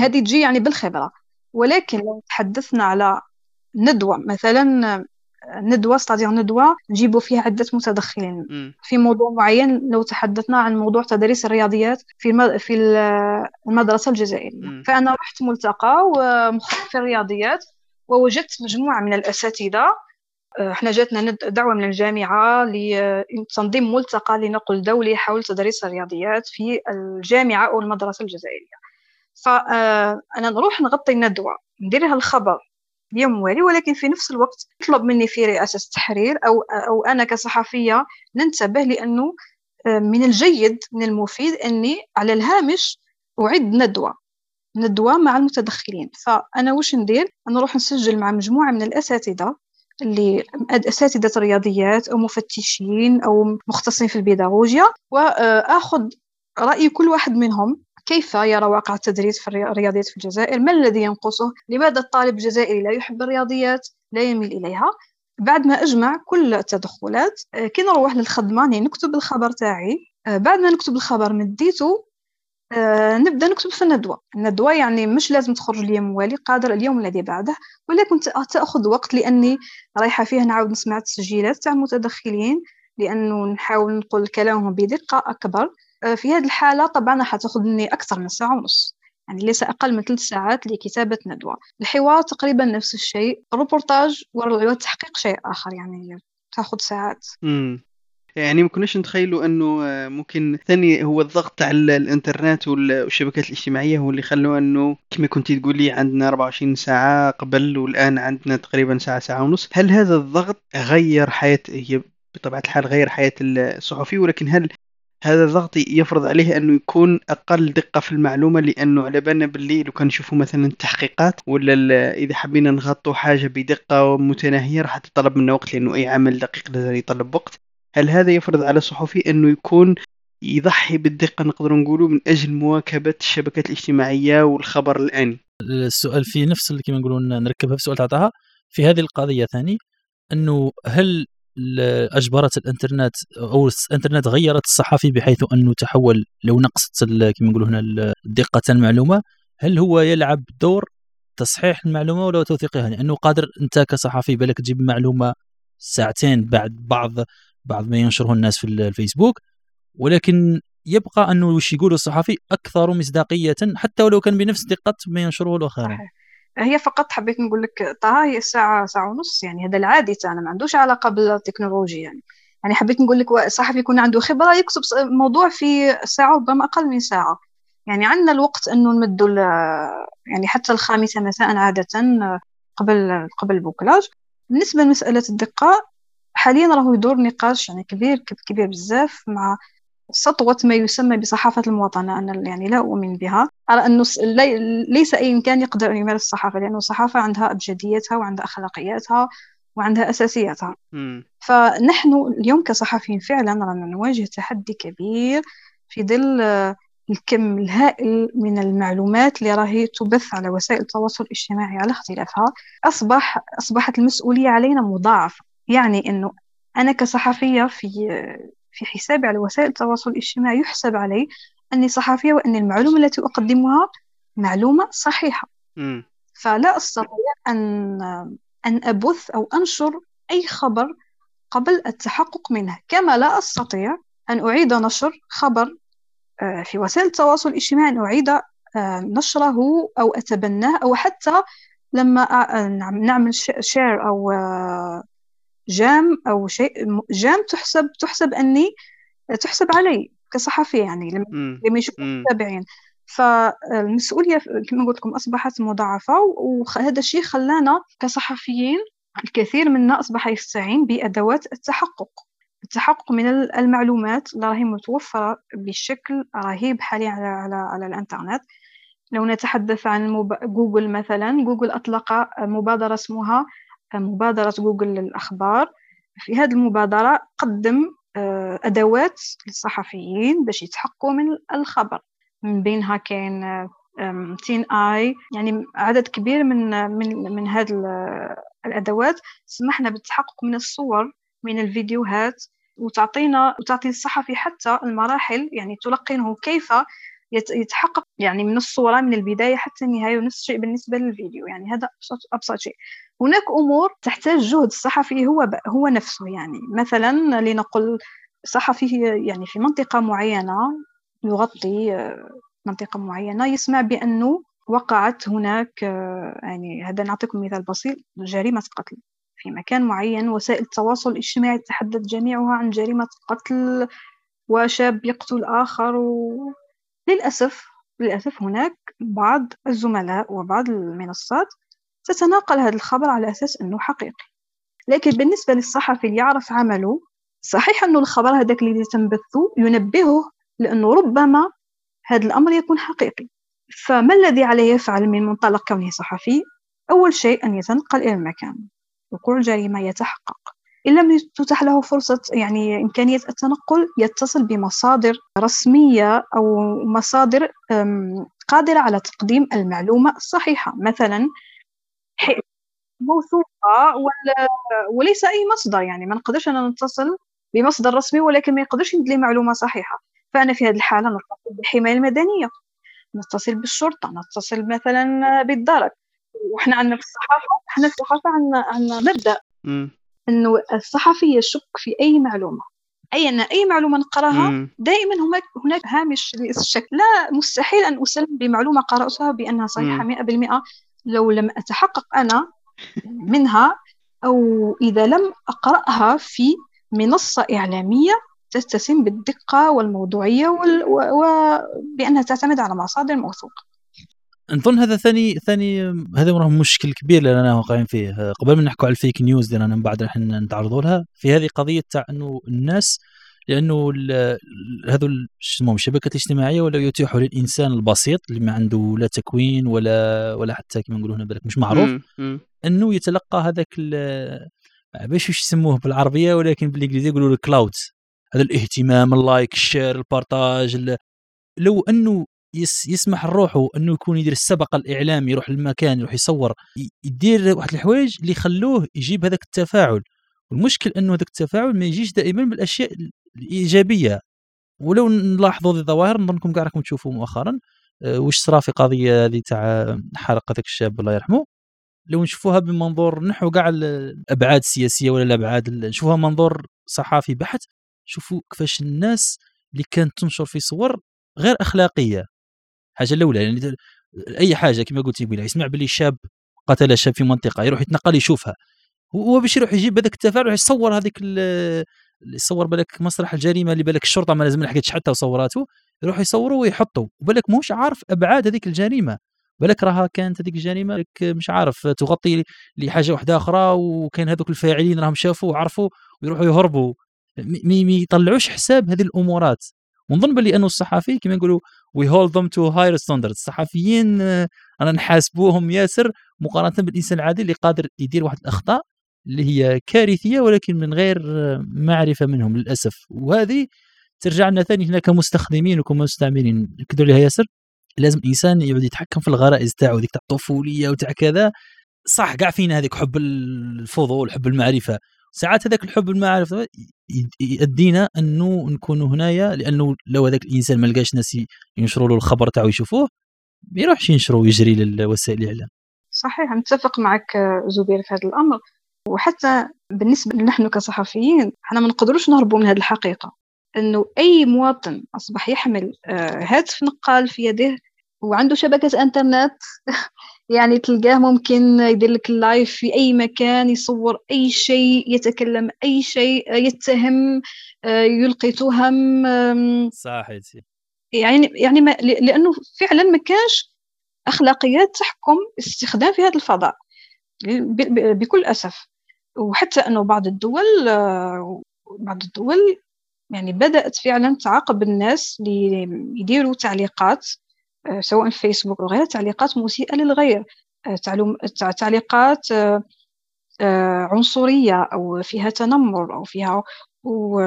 هذه تجي يعني بالخبرة. ولكن لو تحدثنا على ندوة مثلا ندوة c'est-à-dire ندوة نجيبوا فيها عدة متدخلين. في موضوع معين لو تحدثنا عن موضوع تدريس الرياضيات في في المدرسة الجزائرية. فأنا رحت ملتقى في الرياضيات ووجدت مجموعة من الأساتذة إحنا جاتنا دعوة من الجامعة لتنظيم ملتقى لنقل دولي حول تدريس الرياضيات في الجامعة أو المدرسة الجزائرية. فأنا آه، نروح نغطي الندوة ندير لها الخبر اليوم والي ولكن في نفس الوقت يطلب مني في رئاسة التحرير أو أو أنا كصحفية ننتبه لأنه آه، من الجيد من المفيد أني على الهامش أعد ندوة ندوة مع المتدخلين. فأنا وش ندير؟ نروح نسجل مع مجموعة من الأساتذة اللي أساتذة رياضيات أو مفتشين أو مختصين في البيداغوجيا وأخذ رأي كل واحد منهم كيف يرى واقع التدريس في الرياضيات في الجزائر ما الذي ينقصه لماذا الطالب الجزائري لا يحب الرياضيات لا يميل إليها. بعد ما أجمع كل التدخلات آه، كي نروح للخدمة يعني نكتب الخبر تاعي آه، بعد ما نكتب الخبر مديته آه، نبدأ نكتب في الندوة. الندوة يعني مش لازم تخرج اليوم موالي قادر اليوم الذي بعده ولكن تأخذ وقت لأني رايحة فيه نعاود نسمع التسجيلات تاع المتدخلين لأنه نحاول نقول كلامهم بدقة أكبر. آه، في هذه الحالة طبعا راح تأخذ مني أكثر من ساعة ونص يعني ليس أقل من ثلاث ساعات لكتابة ندوة الحوار تقريبا نفس الشيء الروبورتاج والتحقيق شيء آخر يعني تأخذ ساعات. يعني ما كناش نتخيلوا أنه آه، ممكن ثاني هو الضغط على الإنترنت والشبكات الاجتماعية هو اللي خلوا أنه كما كنت تقولي عندنا 24 ساعة قبل والآن عندنا تقريبا ساعة ساعة ونص. هل هذا الضغط غير حياة هي بطبيعة الحال غير حياة الصحفي؟ ولكن هل هذا الضغط يفرض عليه أنه يكون أقل دقة في المعلومة؟ لأنه على بالنا باللي لو كان نشوفوا مثلا التحقيقات ولا إذا حبينا نغطوا حاجة بدقة متناهية راح تطلب منا وقت لأنه أي عمل دقيق لازم يطلب وقت. هل هذا يفرض على الصحفي أنه يكون يضحي بالدقة نقدر نقولوا من أجل مواكبة الشبكات الاجتماعية والخبر الآني؟ السؤال في نفس اللي كما نقولوا نركبها في سؤال تعطاها. في هذه القضية ثاني أنه هل أجبرت الإنترنت أو الإنترنت غيرت الصحفي بحيث أنه تحول لو نقصت كما نقولوا هنا دقة المعلومة هل هو يلعب دور تصحيح المعلومة ولا توثيقها؟ لأنه قادر أنت كصحفي بالك تجيب معلومة ساعتين بعد بعض بعض ما ينشره الناس في الفيسبوك ولكن يبقى أنه وش يقول الصحفي؟ أكثر مصداقية حتى ولو كان بنفس دقة ما ينشره الآخرين. هي فقط حبيت نقول لك طه هي ساعة ساعة ونص يعني هذا العادي تاعنا ما عندوش علاقة بالتكنولوجيا يعني. يعني حبيت نقول لك الصحفي يكون عنده خبرة يكتب موضوع في ساعة ربما أقل من ساعة. يعني عندنا الوقت أنه نمدوا يعني حتى الخامسة مساء عادة قبل قبل البوكلاج. بالنسبة لمسألة الدقة حاليا راهو يدور نقاش يعني كبير كبير بزاف مع سطوة ما يسمى بصحافة المواطنة. أنا يعني لا أؤمن بها. أرى أنه ليس أي إنسان يقدر أن يمارس الصحافة لأنه الصحافة عندها أبجديتها وعندها أخلاقياتها وعندها أساسياتها. م. فنحن اليوم كصحفيين فعلا رانا نواجه تحدي كبير في ظل الكم الهائل من المعلومات اللي راهي تبث على وسائل التواصل الاجتماعي على اختلافها. أصبح أصبحت المسؤولية علينا مضاعفة. يعني أنه أنا كصحفية في في حسابي على وسائل التواصل الاجتماعي يحسب علي أني صحفية وأن المعلومة التي أقدمها معلومة صحيحة م. فلا أستطيع أن أن أبث أو أنشر أي خبر قبل التحقق منه كما لا أستطيع أن أعيد نشر خبر آه، في وسائل التواصل الاجتماعي أن أعيد آه، نشره أو أتبناه أو حتى لما آه، نعمل شير أو جام أو شيء جام تحسب تحسب أني تحسب علي كصحفي يعني لما يشوفوا المتابعين فالمسؤولية كما قلت لكم أصبحت مضاعفة وهذا الشيء خلانا كصحفيين الكثير منا أصبح يستعين بأدوات التحقق. التحقق من المعلومات اللي راهي متوفرة بشكل رهيب حاليا على, على, على الإنترنت. لو نتحدث عن جوجل مثلا جوجل أطلق مبادرة اسمها مبادرة جوجل للأخبار. في هذه المبادرة قدم آه، أدوات للصحفيين باش يتحققوا من الخبر. من بينها كاين TinEye يعني عدد كبير من من من هذه الأدوات. سمحنا بالتحقق من الصور من الفيديوهات وتعطينا وتعطي الصحفي حتى المراحل يعني تلقنه كيف يتحقق يعني من الصورة من البداية حتى النهاية ونفس الشيء بالنسبة للفيديو. يعني هذا أبسط, أبسط شيء. هناك أمور تحتاج جهد الصحفي هو هو نفسه. يعني مثلا لنقل صحفي يعني في منطقة معينة يغطي آه، منطقة معينة يسمع بأنه وقعت هناك آه، يعني هذا نعطيكم مثال بسيط جريمة قتل. في مكان معين وسائل التواصل الاجتماعي تحدث جميعها عن جريمة قتل وشاب يقتل آخر وللأسف للأسف هناك بعض الزملاء وبعض المنصات تتناقل هذا الخبر على أساس أنه حقيقي. لكن بالنسبة للصحفي اللي يعرف عمله صحيح أنه الخبر هذاك اللي تم بثه ينبهه لأنه ربما هذا الأمر يكون حقيقي. فما الذي عليه يفعل من منطلق كونه صحفي؟ أول شيء أن يتنقل إلى المكان. وقوع الجريمة يتحقق. إن لم تتح له فرصة يعني إمكانية التنقل يتصل بمصادر رسمية أو مصادر قادرة على تقديم المعلومة الصحيحة. مثلا موثوقة وليس أي مصدر يعني ما نقدرش أنا نتصل بمصدر رسمي ولكن ما يقدرش يدلي معلومة صحيحة. فأنا في هذه الحالة نتصل بالحماية المدنية نتصل بالشرطة نتصل مثلا بالدرك. وإحنا عندنا في الصحافة إحنا في الصحافة عندنا عندنا مبدأ. إنه الصحفي يشك في أي معلومة. أي أن أي معلومة نقراها دائما هناك هناك هامش للشك. لا مستحيل أن أسلم بمعلومة قرأتها بأنها صحيحة 100% لو لم أتحقق أنا منها أو إذا لم أقرأها في منصة إعلامية تتسم بالدقة والموضوعية وال... وبأنها تعتمد على مصادر موثوقة. نظن هذا ثاني ثاني هذا راه مشكل كبير اللي رانا واقعين فيه. قبل ما نحكوا على ال fake news اللي رانا من بعد راح نتعرضوا لها في هذه قضية تاع إنه الناس لأنه هذو شنو الشبكات الاجتماعية ولا يتيحوا للإنسان البسيط اللي ما عنده لا تكوين ولا ولا حتى كما نقولوا هنا بالك مش معروف إنه يتلقى هذاك باش واش يسموه بالعربية ولكن بالإنجليزية يقولوا ال clout هذا الاهتمام ال like ال share ال partage لو إنه يسمح لروحه إنه يكون يدير السبق الإعلامي يروح للمكان يروح يصور يدير واحد الحوايج اللي يخلوه يجيب هذاك التفاعل. والمشكل إنه هذاك التفاعل ما يجيش دائما بالأشياء الإيجابية. ولو نلاحظوا هذه الظواهر نظنكم كاع راكم تشوفوا مؤخرا. أه واش صرا في قضية هذه تاع حرق هذاك الشاب الله يرحمه. لو نشوفوها بمنظور نحو كاع الأبعاد السياسية ولا الأبعاد نشوفوها منظور صحافي بحت. شوفوا كيفاش الناس اللي كانت تنشر في صور غير أخلاقية. حاجة الأولى يعني أي حاجة كما قلت يقول يسمع باللي شاب قتل شاب في منطقة يروح يتنقل يشوفها. هو باش يروح يجيب هذاك التفاعل يصور هذيك يصور بالك مسرح الجريمة اللي بالك الشرطة ما لازم لحقتش حتى وصوراته يروح يصوروا ويحطوا بالك موش عارف أبعاد هذيك الجريمة. بالك راها كانت هذيك الجريمة مش عارف تغطي لحاجة واحدة أخرى وكان هذوك الفاعلين راهم شافوا وعرفوا ويروحوا يهربوا. ما يطلعوش حساب هذه الأمورات. ونظن باللي أنه الصحفي كما نقولوا we hold them to higher standard الصحفيين أنا نحاسبوهم ياسر مقارنة بالإنسان العادي اللي قادر يدير واحد الأخطاء اللي هي كارثية ولكن من غير معرفة منهم للأسف. وهذه ترجع لنا ثاني هنا كمستخدمين وكمستعملين. كدوا لها ياسر؟ لازم الإنسان يقعد يتحكم في الغرائز تاعو ديك تاع الطفولية وتاع كذا. صح كاع فينا هذيك حب الفضول حب المعرفة. ساعات هذاك الحب المعرفه يدينا انه نكونوا هنايا لأنه لو هذاك الانسان ما لقاش ناس ينشروا له الخبر تاعو يشوفوه ما يروحش ينشروا ويجري لوسائل الإعلام. صحيح نتفق معك زبير في هذا الأمر. وحتى بالنسبة نحن كصحفيين إحنا ما نقدروش نهربوا من هذه الحقيقة. إنه أي مواطن أصبح يحمل آه، هاتف نقال في يده وعنده شبكة إنترنت يعني تلقاه ممكن يدير لك اللايف في أي مكان يصور أي شيء يتكلم أي شيء يتهم آه، يلقي تهم صح يعني يعني ما لأنه فعلا ما كانش أخلاقيات تحكم استخدام في هذا الفضاء بكل أسف. وحتى أنه بعض الدول آه، بعض الدول يعني بدأت فعلا تعاقب الناس اللي يديروا تعليقات. سواء في فيسبوك وغيرها تعليقات مسيئة للغير. آه، تعليقات آه، عنصرية أو فيها تنمر أو فيها و...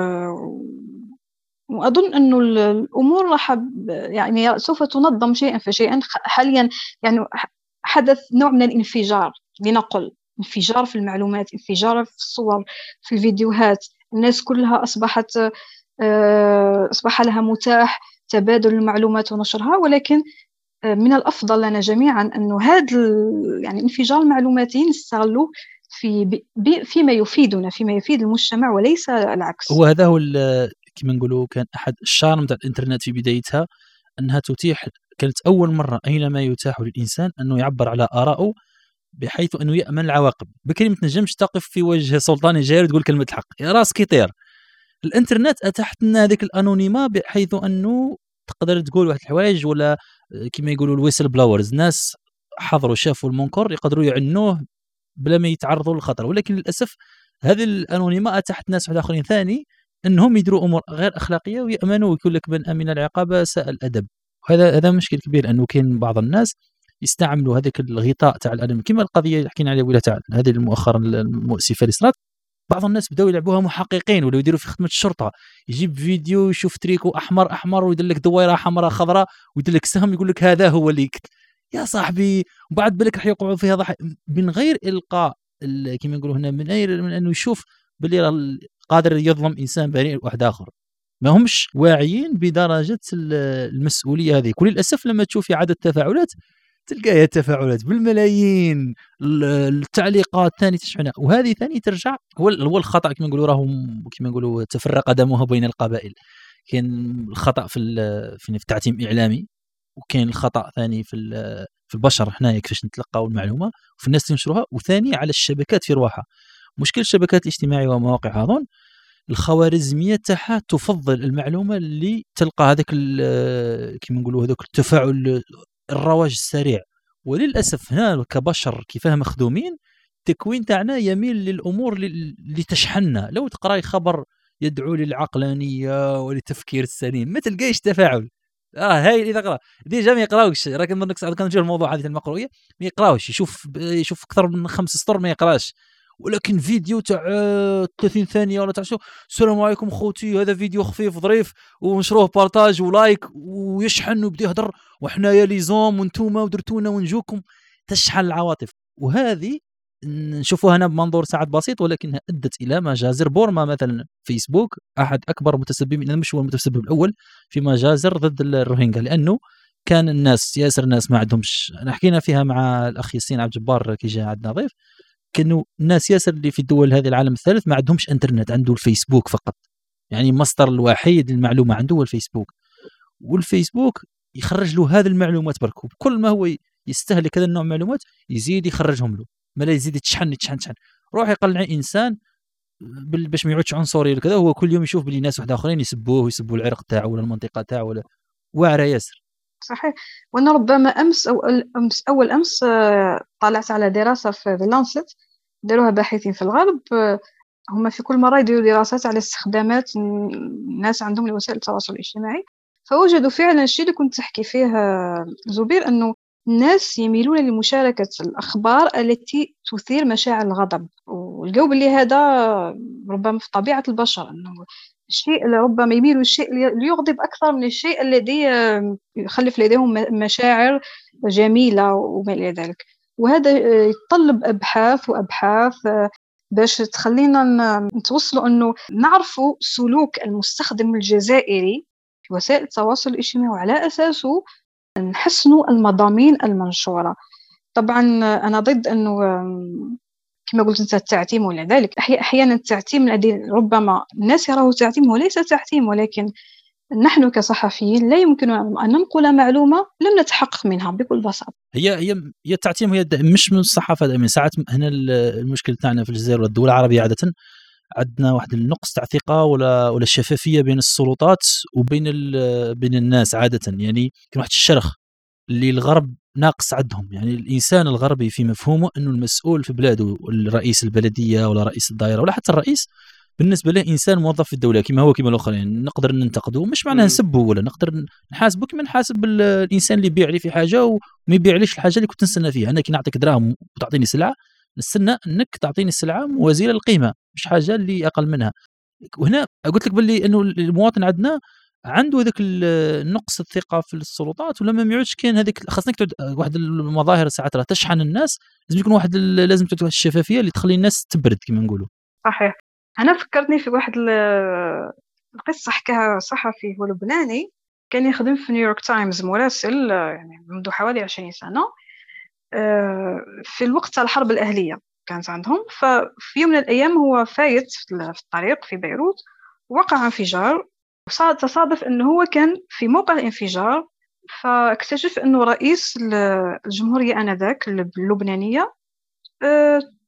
وأظن أنه الأمور راح يعني سوف تنظم شيئا فشيئا. حاليا يعني حدث نوع من الانفجار لنقل. انفجار في المعلومات انفجار في الصور في الفيديوهات. الناس كلها أصبحت أصبح لها متاح. تبادل المعلومات ونشرها ولكن من الأفضل لنا جميعا انه هذا يعني انفجار المعلوماتي نستغلوه في فيما يفيدنا فيما يفيد المجتمع وليس العكس. هو هذا هو كما نقولوا كان أحد الشارم تاع الإنترنت في بدايتها أنها تتيح كانت أول مرة أينما يتاح للإنسان أنه يعبر على ارائه بحيث أنه يأمن العواقب. بكري ما تنجمش تقف في وجه سلطاني جاي وتقول كلمة الحق. راسك يطير. الإنترنت اتاحت لنا هذيك l'anonymat بحيث أنه تقدر تقول واحد الحوايج ولا كما يقولوا ال whistleblowers. ناس حضروا شافوا المنكر يقدروا يعلنوه بلا ما يتعرضوا للخطر. ولكن للأسف هذه l'anonymat أتاحت ناس آخرين ثاني إنهم يديروا أمور غير أخلاقية ويأمنوا ويقول لك من أمن العقاب أساء الأدب وهذا هذا مشكل كبير أنه كاين بعض الناس يستعملوا هذاك الغطاء تاع الادب كما القضية اللي حكينا عليها ولا تاع هذه مؤخرا المؤسفة اللي صرات بعض الناس بداوا يلعبوها محققين ولا يديروا في خدمة الشرطة. يجيب فيديو يشوف تريكو أحمر أحمر ويدير لك دويرة حمراء خضراء ويدير لك سهم يقول لك هذا هو اللي يا صاحبي وبعد بالك راح يوقعوا فيها ضحك. من غير إلقاء كما نقولوا هنا من غير من أنه يشوف باللي قادر يظلم إنسان بريء واحد آخر. ما همش واعيين بدرجة المسؤولية هذه. وللاسف لما تشوفي عدد التفاعلات تلقاها التفاعلات بالملايين. التعليقات ثاني تشحنها. وهذه ثاني ترجع هو هو الخطأ كما نقولوا راهم كما نقولوا تفرق دمها بين القبائل. كاين الخطأ في في التعتيم الإعلامي وكاين الخطأ ثاني في في البشر حنايا كيفاش نتلقاو المعلومة وفي الناس تنشروها وثاني على الشبكات في رواحها. مشكل الشبكات الاجتماعية ومواقع هذون الخوارزمية تاعها تفضل المعلومة اللي تلقى هذاك كيما نقولوا هذاك التفاعل الرواج السريع. وللأسف هنا كبشر كيفاه مخدومين التكوين تاعنا يميل للأمور اللي تشحننا. لو تقراي خبر يدعو للعقلانية وللتفكير السليم ما تلقايش تفاعل. آه هاي اللي تقرأ. ديجا ما يقراوش. راك نظن كان الموضوع هذه المقروية. ما يقراوش. يشوف يشوف أكثر من خمس سطور ما يقراش. ولكن فيديو تاع 30 ثانية ولا تاع شو. السلام عليكم خوتي هذا فيديو خفيف ظريف ونشروه partage و like ويشحن ويبدا يهضر وحنايا les hommes وانتوما ودرتونا ونجوكم. تشحن العواطف. وهذه نشوفوها هنا بمنظور ساعات بسيط ولكنها أدت إلى مجازر بورما. مثلا فيسبوك أحد أكبر متسببين مش هو المتسبب الأول في مجازر ضد الروهينجا لأنه كان الناس ياسر الناس ما عندهمش. انا حكينا فيها مع الأخ ياسين عبد الجبار كي جاء عندنا ضيف. كانوا الناس ياسر اللي في الدول هذه العالم الثالث ما عندهمش انترنت عنده الفيسبوك فقط. يعني المصدر الوحيد للمعلومة عنده هو الفيسبوك. والفيسبوك يخرج له هذه المعلومات برك وكل ما هو يستهلك هذا النوع من المعلومات يزيد يخرجهم له. ما لا يزيد يتشحن يتشحن يتشحن روح يقلع إنسان باش ما يعودش عنصري كذا هو كل يوم يشوف بلي ناس واحد آخرين يسبوه ويسبوا العرق تاعو ولا المنطقة تاعو ولا. واعرة ياسر. صحيح. وأنا ربما أمس أو أمس أول أمس آه، طلعت على دراسة في لانست داروها باحثين في الغرب آه، هما في كل مرة يديروا دراسات على استخدامات الناس عندهم لوسائل التواصل الاجتماعي. فوجدوا فعلا الشيء اللي كنت تحكي فيه آه، زبير إنه الناس يميلون لمشاركة الأخبار التي تثير مشاعر الغضب. والجو اللي هذا ربما في طبيعة البشر أنه الشيء اللي ربما يميل الشيء اللي يغضب أكثر من الشيء الذي يخلف لديهم مشاعر جميلة وما إلى ذلك. وهذا يتطلب أبحاث وأبحاث باش تخلينا نتوصلوا أنه نعرفوا سلوك المستخدم الجزائري في وسائل التواصل الاجتماعي وعلى أساسه نحسنوا المضامين المنشورة. طبعا أنا ضد أنه كما قلت أنت التعتيم ولا ذلك. أحيانا التعتيم الذي ربما الناس يراه تعتيم هو ليس تعتيم ولكن نحن كصحفيين لا يمكننا أن ننقل معلومة لم نتحقق منها بكل بساطة. هي هي هي التعتيم هي مش من الصحافة دائما. ساعات هنا المشكل تاعنا في الجزائر والدول العربية عادة عندنا واحد النقص تاع ثقه ولا ولا الشفافيه بين السلطات وبين بين الناس عادة. يعني كاين واحد الشرخ اللي الغرب ناقص عندهم. يعني الإنسان الغربي في مفهومه إنه المسؤول في بلاده الرئيس البلدية ولا رئيس الدائره ولا حتى الرئيس. بالنسبة له إنسان موظف في الدولة كما هو كما الأخرين. نقدر ننتقده مش معناه نسبه ولا نقدر نحاسبه كما نحاسب الإنسان اللي يبيع لي في حاجة وما يبيعليش الحاجة اللي كنت نستنى فيها. أنا كي نعطيك دراهم وتعطيني سلعة نستنى إنك تعطيني السلعة موازية للقيمة مش حاجة اللي أقل منها. وهنا قلت لك باللي إنه المواطن عندنا عنده هذاك نقص الثقة في السلطات ولما ما يعودش كاين هذيك خاصك تعود واحد المظاهر ساعات راه تشحن الناس لازم يكون واحد لازم تعود واحد الشفافية اللي تخلي الناس تبرد كما نقولوا. صحيح. أنا فكرتني في واحد القصة حكاها صحفي هو لبناني كان يخدم في نيويورك تايمز مراسل يعني منذ حوالي عشرين سنة في الوقت تاع الحرب الأهلية كانت عندهم. ففي يوم من الأيام هو فايت في الطريق في بيروت وقع انفجار تصادف أنه هو كان في موقع الانفجار فاكتشف أنه رئيس الجمهورية آنذاك اللبنانية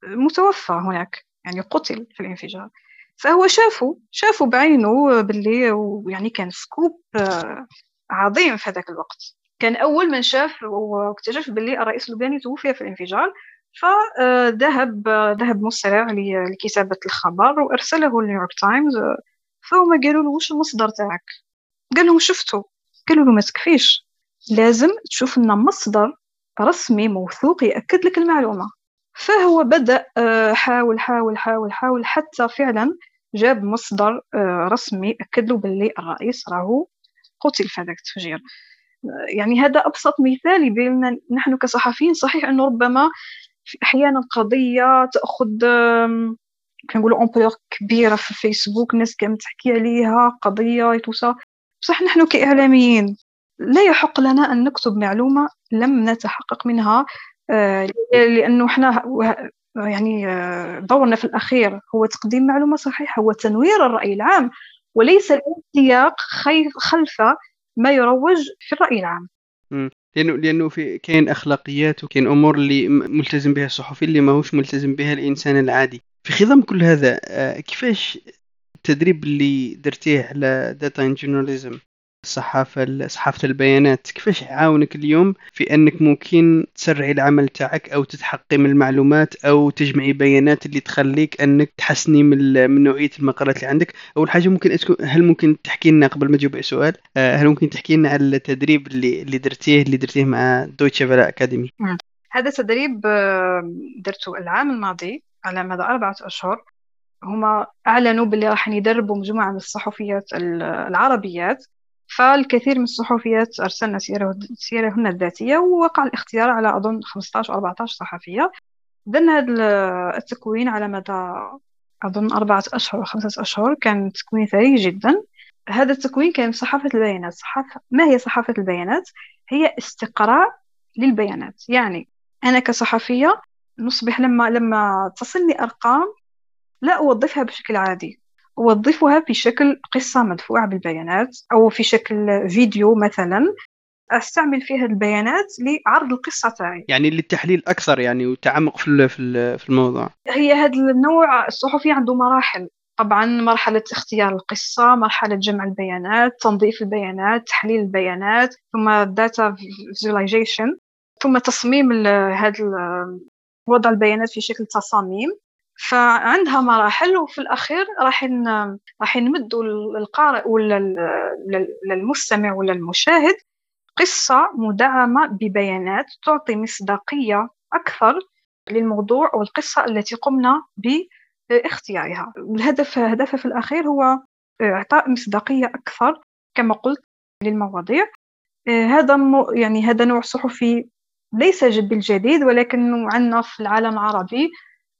متوفى هناك يعني قتل في الانفجار. فهو شافه شافه بعينه باللي ويعني كان scoop عظيم في هذاك الوقت. كان أول من شاف واكتشف باللي الرئيس اللبناني توفي في الانفجار فذهب ذهب مسرع لكتابة الخبر وأرسله لنيويورك تايمز فهما قالوا له وش المصدر تاعك؟ قال لهم شفته قالوا له ما تكفيش. لازم تشوف لنا مصدر رسمي موثوق يأكد لك المعلومة. فهو بدأ حاول حاول حاول حاول حتى فعلا جاب مصدر رسمي أكد له باللي الرئيس راهو قتل في هذاك التفجير. يعني هذا أبسط مثال بأن نحن كصحفيين صحيح أنه ربما أحيانا قضية تأخذ كنقولوا امبلور كبيرة في الفيسبوك الناس تحكي عليها قضية يتوسا بصح نحن كإعلاميين لا يحق لنا أن نكتب معلومة لم نتحقق منها آه، لأنه إحنا يعني آه، دورنا في الأخير هو تقديم معلومة صحيحة هو تنوير الرأي العام وليس الانسياق خلف ما يروج في الرأي العام. لأنه لأنه في كاين أخلاقيات وكاين أمور اللي ملتزم بها الصحفي اللي ماهوش ملتزم بها الإنسان العادي. في خضم كل هذا آه، كيفاش التدريب اللي درتيه على داتا انجينيراليزم الصحافة صحافة البيانات. كيفاش يعاونك اليوم في أنك ممكن تسرعي العمل تاعك أو تتحققي من المعلومات أو تجمعي بيانات اللي تخليك أنك تحسني من, من نوعية المقالات اللي عندك؟ أول حاجة ممكن هل ممكن تحكي لنا قبل ما تجاوب سؤال؟ آه، هل ممكن تحكي لنا على التدريب اللي اللي درتيه اللي درتيه مع دويتشا فيلا أكاديمي هذا تدريب درته العام الماضي على مدى أربعة أشهر. هما أعلنوا باللي راح يدربوا مجموعة من الصحفيات العربيات. فالكثير من الصحفيات أرسلنا سيرهن الذاتية ووقع الاختيار على أظن 15 أو 14 صحفية درنا هذا التكوين على مدى أظن أربعة أشهر أو خمسة أشهر كان تكوين ثري جدا. هذا التكوين كان صحافة البيانات. صحافة ما هي صحافة البيانات؟ هي استقراء للبيانات. يعني أنا كصحفية نصبح لما لما تصلني أرقام لا أوظفها بشكل عادي. أوظفها في شكل قصة مدفوعة بالبيانات أو في شكل فيديو مثلا. أستعمل فيها البيانات لعرض القصة تاعي. يعني للتحليل أكثر يعني وتعمق في في الموضوع. هي هذا النوع الصحفي عنده مراحل. طبعا مرحلة اختيار القصة مرحلة جمع البيانات تنظيف البيانات تحليل البيانات ثم data visualization ثم تصميم هذا وضع البيانات في شكل تصاميم. فعندها مراحل وفي الأخير راح راح نمدوا للقارئ ولا للمستمع ولا المشاهد قصة مدعمة ببيانات تعطي مصداقية أكثر للموضوع أو القصة التي قمنا باختيارها. الهدف هدفها في الأخير هو إعطاء مصداقية أكثر كما قلت للمواضيع. هذا يعني هذا نوع صحفي ليس بالجديد ولكن عندنا في العالم العربي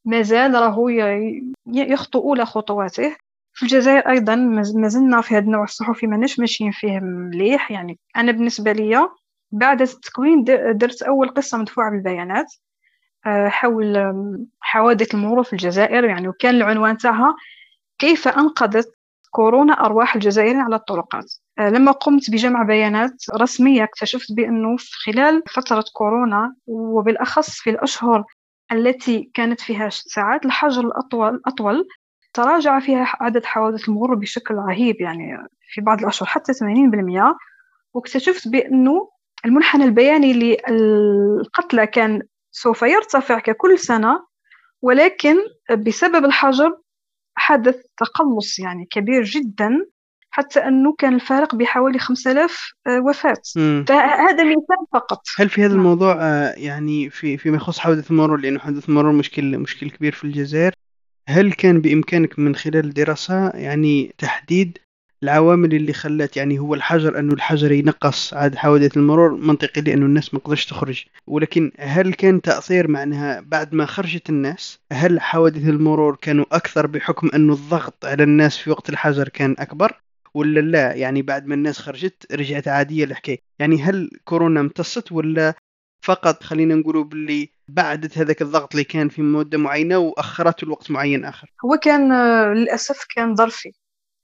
مازال راهو يخطو أولى خطواته. في الجزائر أيضا ما زلنا في هذا النوع الصحفي ماناش ماشيين فيه مليح. يعني أنا بالنسبة لي بعد التكوين درت أول قصة مدفوعة بالبيانات آه، حول حوادث المرور في الجزائر. يعني وكان العنوان تاعها كيف أنقذت كورونا أرواح الجزائريين على الطرقات. آه، لما قمت بجمع بيانات رسمية اكتشفت بأنه في خلال فترة كورونا وبالأخص في الأشهر التي كانت فيها ساعات الحجر الأطول أطول تراجع فيها عدد حوادث المرور بشكل رهيب يعني في بعض الأشهر حتى 80% واكتشفت بأنه المنحنى البياني للقتلى كان سوف يرتفع ككل سنة ولكن بسبب الحجر حدث تقلص يعني كبير جدا. حتى أنه كان الفارق بحوالي 5000 آه، وفاة. فهذا مثال فقط. هل في هذا نعم. الموضوع آه، يعني في فيما يخص حوادث المرور؟ لأنه حوادث المرور مشكل مشكل كبير في الجزائر. هل كان بإمكانك من خلال الدراسة يعني تحديد العوامل اللي خلت يعني هو الحجر انه الحجر ينقص عدد حوادث المرور؟ منطقي لأنه الناس ما قدرش تخرج. ولكن هل كان تأثير معناها بعد ما خرجت الناس هل حوادث المرور كانوا أكثر بحكم انه الضغط على الناس في وقت الحجر كان أكبر؟ ولا لا؟ يعني بعد ما الناس خرجت رجعت عادية الحكاية. يعني هل كورونا امتصت ولا فقط خلينا نقولوا باللي بعدت هذاك الضغط اللي كان في مدة معينة وأخرته لوقت معين آخر؟ هو كان آه، للأسف كان ظرفي.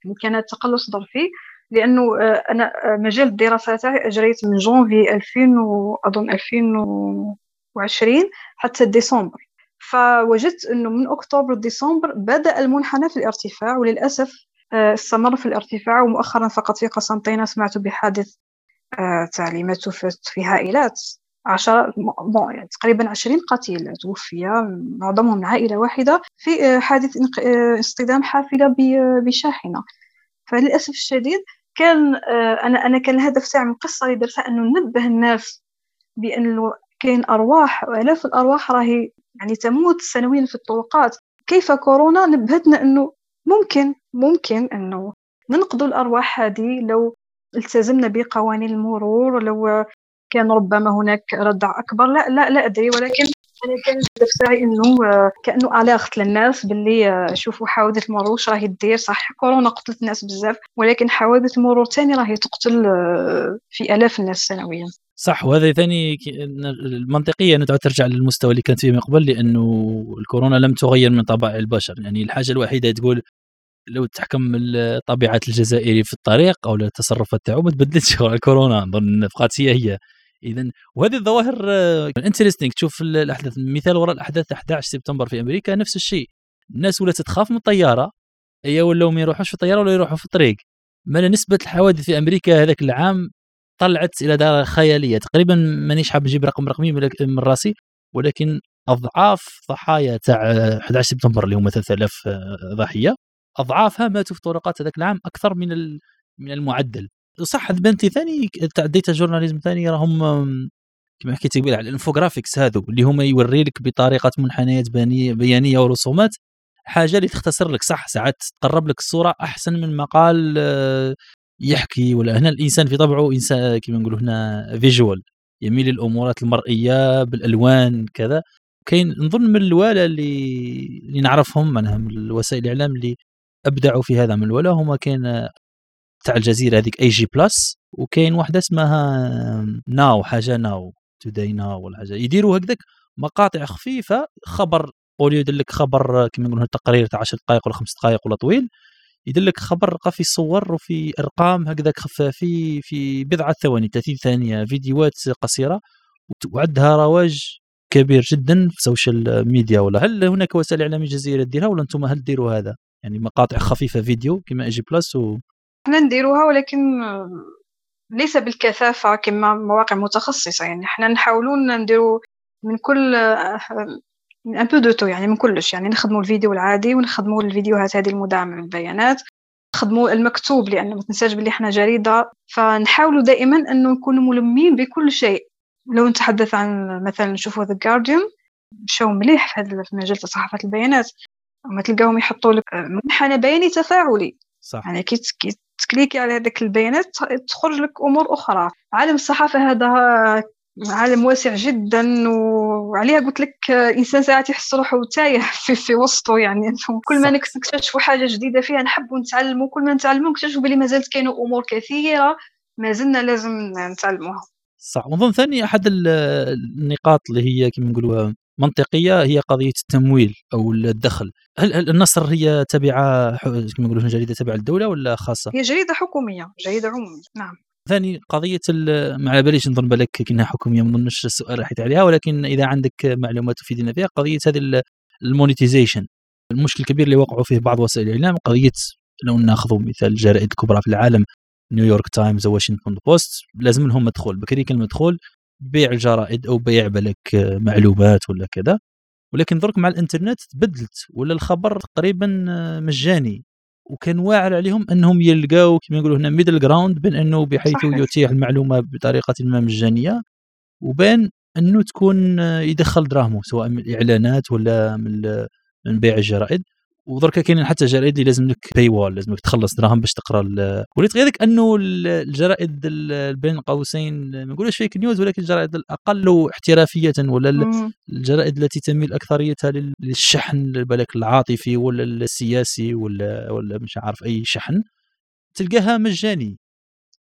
يعني كان تقلص ظرفي لأنه آه، أنا آه، مجال الدراسة تاعي أجريت من جونفي 2000 واظن 2020 حتى ديسمبر. فوجدت إنه من أكتوبر ديسمبر بدأ المنحنى في الارتفاع وللأسف استمر في الارتفاع ومؤخرا فقط في قسنطينة سمعت بحادث تعليمات توفت في عائلات عشرة يعني تقريبا عشرين قتيل توفي معظمهم عائلة واحدة في آه، حادث آه، اصطدام حافلة بشاحنة. فللأسف الشديد كان آه، أنا أنا كان الهدف تاعي من القصة اللي درتها أنه ننبه الناس بأنه كاين أرواح وآلاف الأرواح راهي يعني تموت سنويا في الطرقات. كيف كورونا نبهتنا أنه ممكن ممكن أنه ننقذوا الأرواح هذه لو التزمنا بقوانين المرور لو كان ربما هناك ردع أكبر. لا لا لا أدري ولكن أنا كان الهدف تاعي إنه كأنه اليرت للناس باللي شوفوا حوادث المرور واش راهي دير صح كورونا قتلت الناس بزاف ولكن حوادث المرور ثاني راهي تقتل في آلاف الناس سنويا. صح وهذا ثاني المنطقيه أنه ترجع للمستوى اللي كانت فيه من قبل لأنه الكورونا لم تغير من طبائع البشر. يعني الحاجة الوحيدة تقول لو تحكم طبيعة الجزائري في الطريق أو التصرفات تاعو ما تبدلتش [LAUGHS] الكورونا. نظن بقات هي هي. اذا وهذه الظواهر انترستنج تشوف الأحداث مثال وراء الأحداث 11 سبتمبر في أمريكا نفس الشيء. الناس ولات تخاف من الطيارة. هي ولاو ما يروحوش في الطيارة ولا يروحوا في الطريق. ما نسبة الحوادث في أمريكا هذاك العام طلعت إلى دار خيالية. تقريبا مانيش حاب نجيب رقم رقمي من راسي ولكن أضعاف ضحايا تاع 11 سبتمبر اللي هم 3000 ضحية. أضعافها ماتوا في طرقات هذاك العام أكثر من من المعدل. صح بنتي ثاني تاع data journalism ثاني راهم كما حكيت قبل على ال infographics هذو اللي هما يوري لك بطريقة منحنيات بيانية ورسومات حاجة اللي تختصر لك. صح ساعات تقرب لك الصورة أحسن من مقال آه، يحكي ولا هنا الإنسان في طبعه انسان كما نقولوا هنا visual يميل للأمورات المرئية بالألوان كذا. كاين نظن من الوالا اللي اللي نعرفهم معناها من وسائل الإعلام اللي أبدعوا في هذا من الولا هما كاين تاع الجزيرة هذيك AJ Plus وكاين واحدة اسمها Now حاجة Now Today Now ولا حاجة. يديروا هكذاك مقاطع خفيفة خبر قول يدير لك خبر كما نقولوا تقرير تاع 10 دقائق ولا 5 دقائق ولا طويل يدير لك خبر في صور وفي أرقام هكذاك خفافي في بضعة ثواني 30 ثانية فيديوهات قصيرة وعندها رواج كبير جدا في ال social media ولا. هل هناك وسائل اعلام جزائريه ديرها ولا أنتم هل ديروا هذا؟ يعني مقاطع خفيفة فيديو كما AJ Plus و حنا نديروها ولكن ليس بالكثافة كما مواقع متخصصة. يعني حنا نحاولون نديرو من كل من un peu de tout يعني من كلش. يعني نخدموا الفيديو العادي ونخدموا الفيديوهات هذه المدعمة بالبيانات نخدموا المكتوب لأن ما تنساش بلي حنا جريدة. فنحاولوا دائما أنه نكونوا ملمين بكل شيء. لو نتحدث عن مثلا نشوفوا The Guardian مشاو مليح في هذا في مجال صحافة البيانات. ما تلقاهم يحطوا لك منحنى بياني تفاعلي. صح. يعني كي تكليكي على هذيك البيانات تخرج لك أمور أخرى. عالم الصحافة هذا عالم واسع جدا وعليها قلت لك إنسان ساعات يحس روحه تايه [LAUGHS] في, في وسطه يعني. كل ما نكتشفوا حاجة جديدة فيها نحبوا نتعلموا كل ما نتعلموا نكتشفوا بلي مازالت كاينة أمور كثيرة ما زلنا لازم نتعلموها. صح. ونظن ثاني أحد النقاط اللي هي كما نقولوا منطقية هي قضية التمويل أو الدخل. هل, النصر هي تابعه كما يقولون جريدة تابعه للدوله ولا خاصة؟ هي جريدة حكومية جريدة عموميه نعم. ثاني قضية ما على باليش نظن بالك كأنها حكومية ما نظنش السؤال راح عليها ولكن إذا عندك معلومات تفيدنا فيها قضية هذه ال monetization. المشكل الكبير اللي وقعوا فيه بعض وسائل الإعلام قضية لو ناخذ مثال الجرائد الكبرى في العالم نيويورك تايمز واشنطن بوست لازم لهم مدخول بكري كلمه مدخول بيع الجرائد أو بيع بالك معلومات ولا كذا. ولكن درك مع الإنترنت تبدلت ولا الخبر تقريبا مجاني. وكان واعر عليهم أنهم يلقاو كما يقولوا هنا middle ground بين أنه بحيث. يتيح المعلومة بطريقة ما مجانية وبين أنه تكون يدخل دراهمه سواء من الإعلانات ولا من بيع الجرائد. ودركا كاينين حتى جرائد اللي لازم لك paywall لازم لك تخلص دراهم باش تقرا وليت غير أنه الجرائد بين قوسين ما نقولش fake news ولكن الجرائد الأقل احترافية ولا الجرائد التي تميل أكثريتها للشحن بالك العاطفي ولا السياسي ولا ولا مش عارف أي شحن تلقاها مجاني.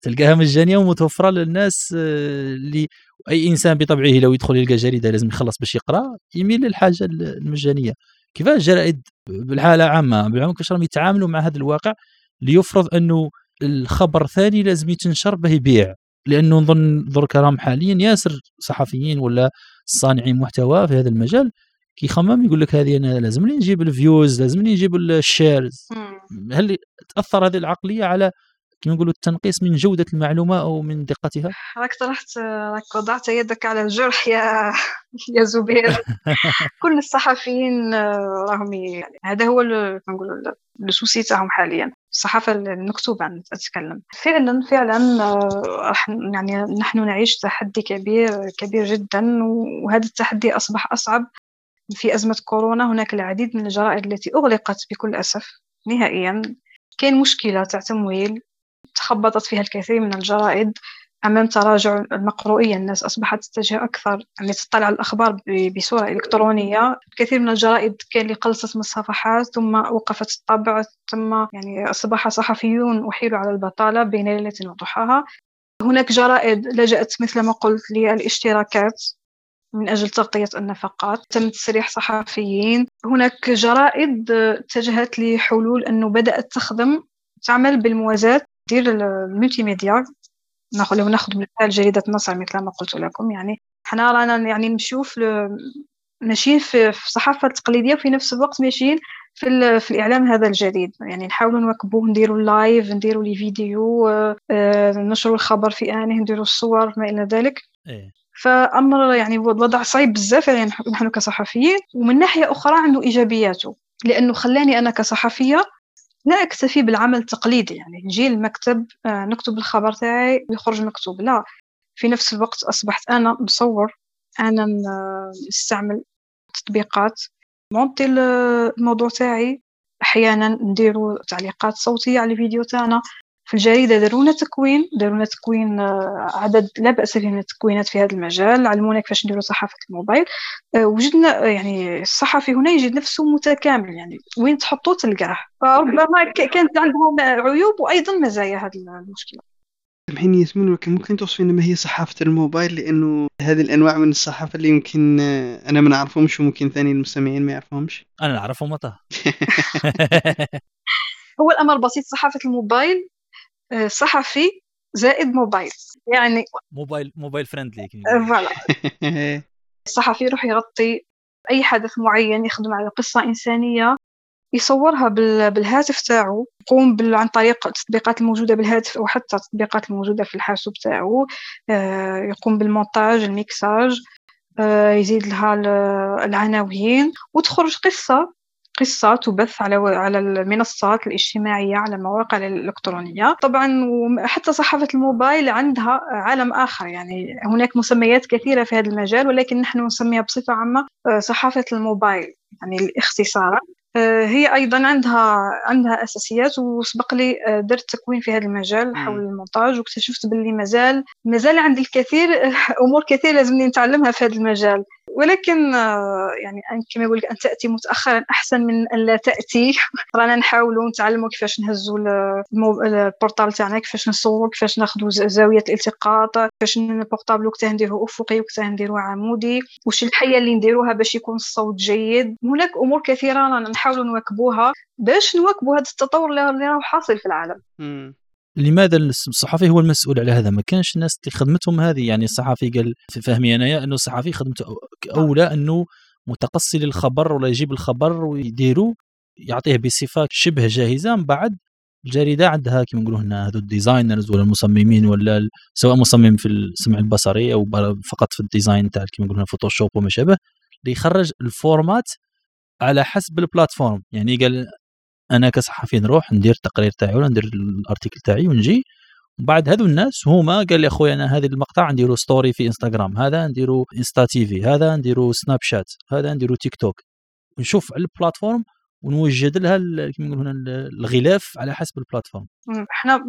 تلقاها مجانية ومتوفرة للناس آه، اللي أي إنسان بطبعه لو يدخل يلقى جريدة لازم يخلص باش يقرأ يميل للحاجة المجانية. كيفاش الجرائد بالحالة عامة؟ بالعموم كيفاش راهم يتعاملوا مع هذا الواقع ليفرض أنه الخبر ثاني لازم يتنشر به يبيع لأنه نظن درك راهم حاليا ياسر صحفيين ولا صانعين محتوى في هذا المجال كيخمم يقول لك هذه أنا لازم لي نجيب ال views لازم لي نجيب ال shares هل تأثر هذه العقلية على نقولوا التنقيص من جودة المعلومة أو من دقتها؟ [LAUGHS] راك طرحت راك وضعت يدك على الجرح يا [LAUGHS] يا زبير. [LAUGHS] كل الصحفيين آه، راهم يعني هذا هو نقولوا ال souci تاعهم حاليا. الصحافة المكتوبه عن اتكلم فعلا فعلا آه، يعني نحن نعيش تحدي كبير كبير جدا وهذا التحدي أصبح أصعب. في أزمة كورونا هناك العديد من الجرائد التي أغلقت بكل أسف نهائيا. كاين مشكلة تاع تمويل. تخبطت فيها الكثير من الجرائد أمام تراجع المقروئية. الناس أصبحت تتجه أكثر. يعني تطلع الأخبار بصورة إلكترونية. كثير من الجرائد كان اللي قلصت من الصفحات ثم وقفت الطبع ثم يعني أصبح صحفيون أحيلوا على البطالة بين ليلة وضحاها. هناك جرائد لجأت مثل ما قلت للاشتراكات من أجل تغطية النفقات. تم تسريح صحفيين. هناك جرائد اتجهت لحلول أنه بدأت تخدم تعمل بالموازاة. دير ال multimedia ناخذ لو ناخذ مثال جريدة نصر مثل ما قلت لكم يعني حنا رانا يعني نشوف ماشيين في الصحافة التقليدية وفي نفس الوقت ماشيين في, في الإعلام هذا الجديد. يعني نحاولوا نواكبوه نديروا ال live نديروا les vidéos آه، نشروا الخبر في آنه نديروا الصور ما إلى ذلك. إيه. فأمر يعني وضع صعيب بزاف يعني نحن كصحفيين ومن ناحية أخرى عنده إيجابياته لأنه خلاني أنا كصحفية لا أكتفي بالعمل التقليدي يعني نجي المكتب آه، نكتب الخبر تاعي ويخرج مكتوب. لا في نفس الوقت أصبحت أنا مصور أنا نستعمل تطبيقات. مونتي الموضوع تاعي أحيانا نديرو تعليقات صوتية على الفيديو تاعنا. في الجريدة دارونا تكوين دارونا تكوين آه، عدد لا بأس به من التكوينات في هذا المجال. علمونا كيفاش نديروا صحافة الموبايل. آه، وجدنا آه، يعني الصحفي هنا يجد نفسه متكامل يعني وين تحطوه تلقاه. فربما كانت عندهم عيوب وأيضا مزايا هذه المشكلة. سامحيني ياسمين ولكن ممكن توصفين ما هي صحافة الموبايل؟ لأنه هذه الأنواع من الصحافة اللي يمكن أنا ما نعرفهمش وممكن ثاني المستمعين ما يعرفهمش. أنا نعرفهم متى [LAUGHS] هو الأمر بسيط صحافة الموبايل صحفي زائد موبايل. يعني mobile mobile friendly voilà. [LAUGHS] الصحفي يروح يغطي أي حدث معين يخدم على قصة إنسانية يصورها بالهاتف تاعو يقوم عن طريق التطبيقات الموجودة بالهاتف أو حتى التطبيقات الموجودة في الحاسوب تاعو. آه، يقوم بالمونتاج الميكساج آه، يزيد لها العناوين وتخرج قصة قصة تبث على على المنصات الاجتماعية على المواقع الإلكترونية. طبعا حتى صحافة الموبايل عندها عالم آخر يعني هناك مسميات كثيرة في هذا المجال ولكن نحن نسميها بصفة عامة آه، صحافة الموبايل يعني الاختصار. آه، هي أيضا عندها عندها أساسيات وسبق لي آه، درت تكوين في هذا المجال حول المونتاج واكتشفت باللي مازال مازال عندي الكثير [LAUGHS] أمور كثير لازمني نتعلمها في هذا المجال. ولكن آه، يعني كما يقول أن تأتي متاخرا أحسن من أن لا تأتي. [LAUGHS] رانا نحاولوا نتعلموا كيفاش نهزوا ال portable تاعنا كيفاش نصوروا كيفاش ناخذوا زاوية الالتقاط كيفاش ال portable وقتها نديروه أفقي وقتها نديروه عمودي وش الحيلة اللي نديروها باش يكون الصوت جيد. هناك أمور كثيرة رانا نحاولوا نواكبوها باش نواكبوا هذا التطور اللي راه حاصل في العالم. لماذا الصحفي هو المسؤول على هذا؟ ما كانش الناس اللي خدمتهم هذه. يعني الصحفي قال في فهمي أنايا أنه الصحفي خدمته أولى أنه متقصي للخبر ولا يجيب الخبر ويديروا يعطيه بصفه شبه جاهزة. من بعد الجريدة عندها كما نقولوا هنا هذو ال designers ولا المصممين ولا سواء مصمم في السمع البصري أو فقط في ال design تاع كما نقولوا Photoshop وما شابه. اللي يخرج ال format على حسب ال platform. يعني قال أنا كصحفي نروح ندير التقرير تاعي ولا ندير ال article تاعي ونجي. وبعد هذو الناس هما قال لي أخويا أنا هذه المقطع نديرو story في انستغرام هذا نديرو Insta TV هذا نديرو Snapchat هذا نديرو تيك توك نشوف على ال platform ونوجد لها كما نقول هنا الغلاف على حسب ال platform إحنا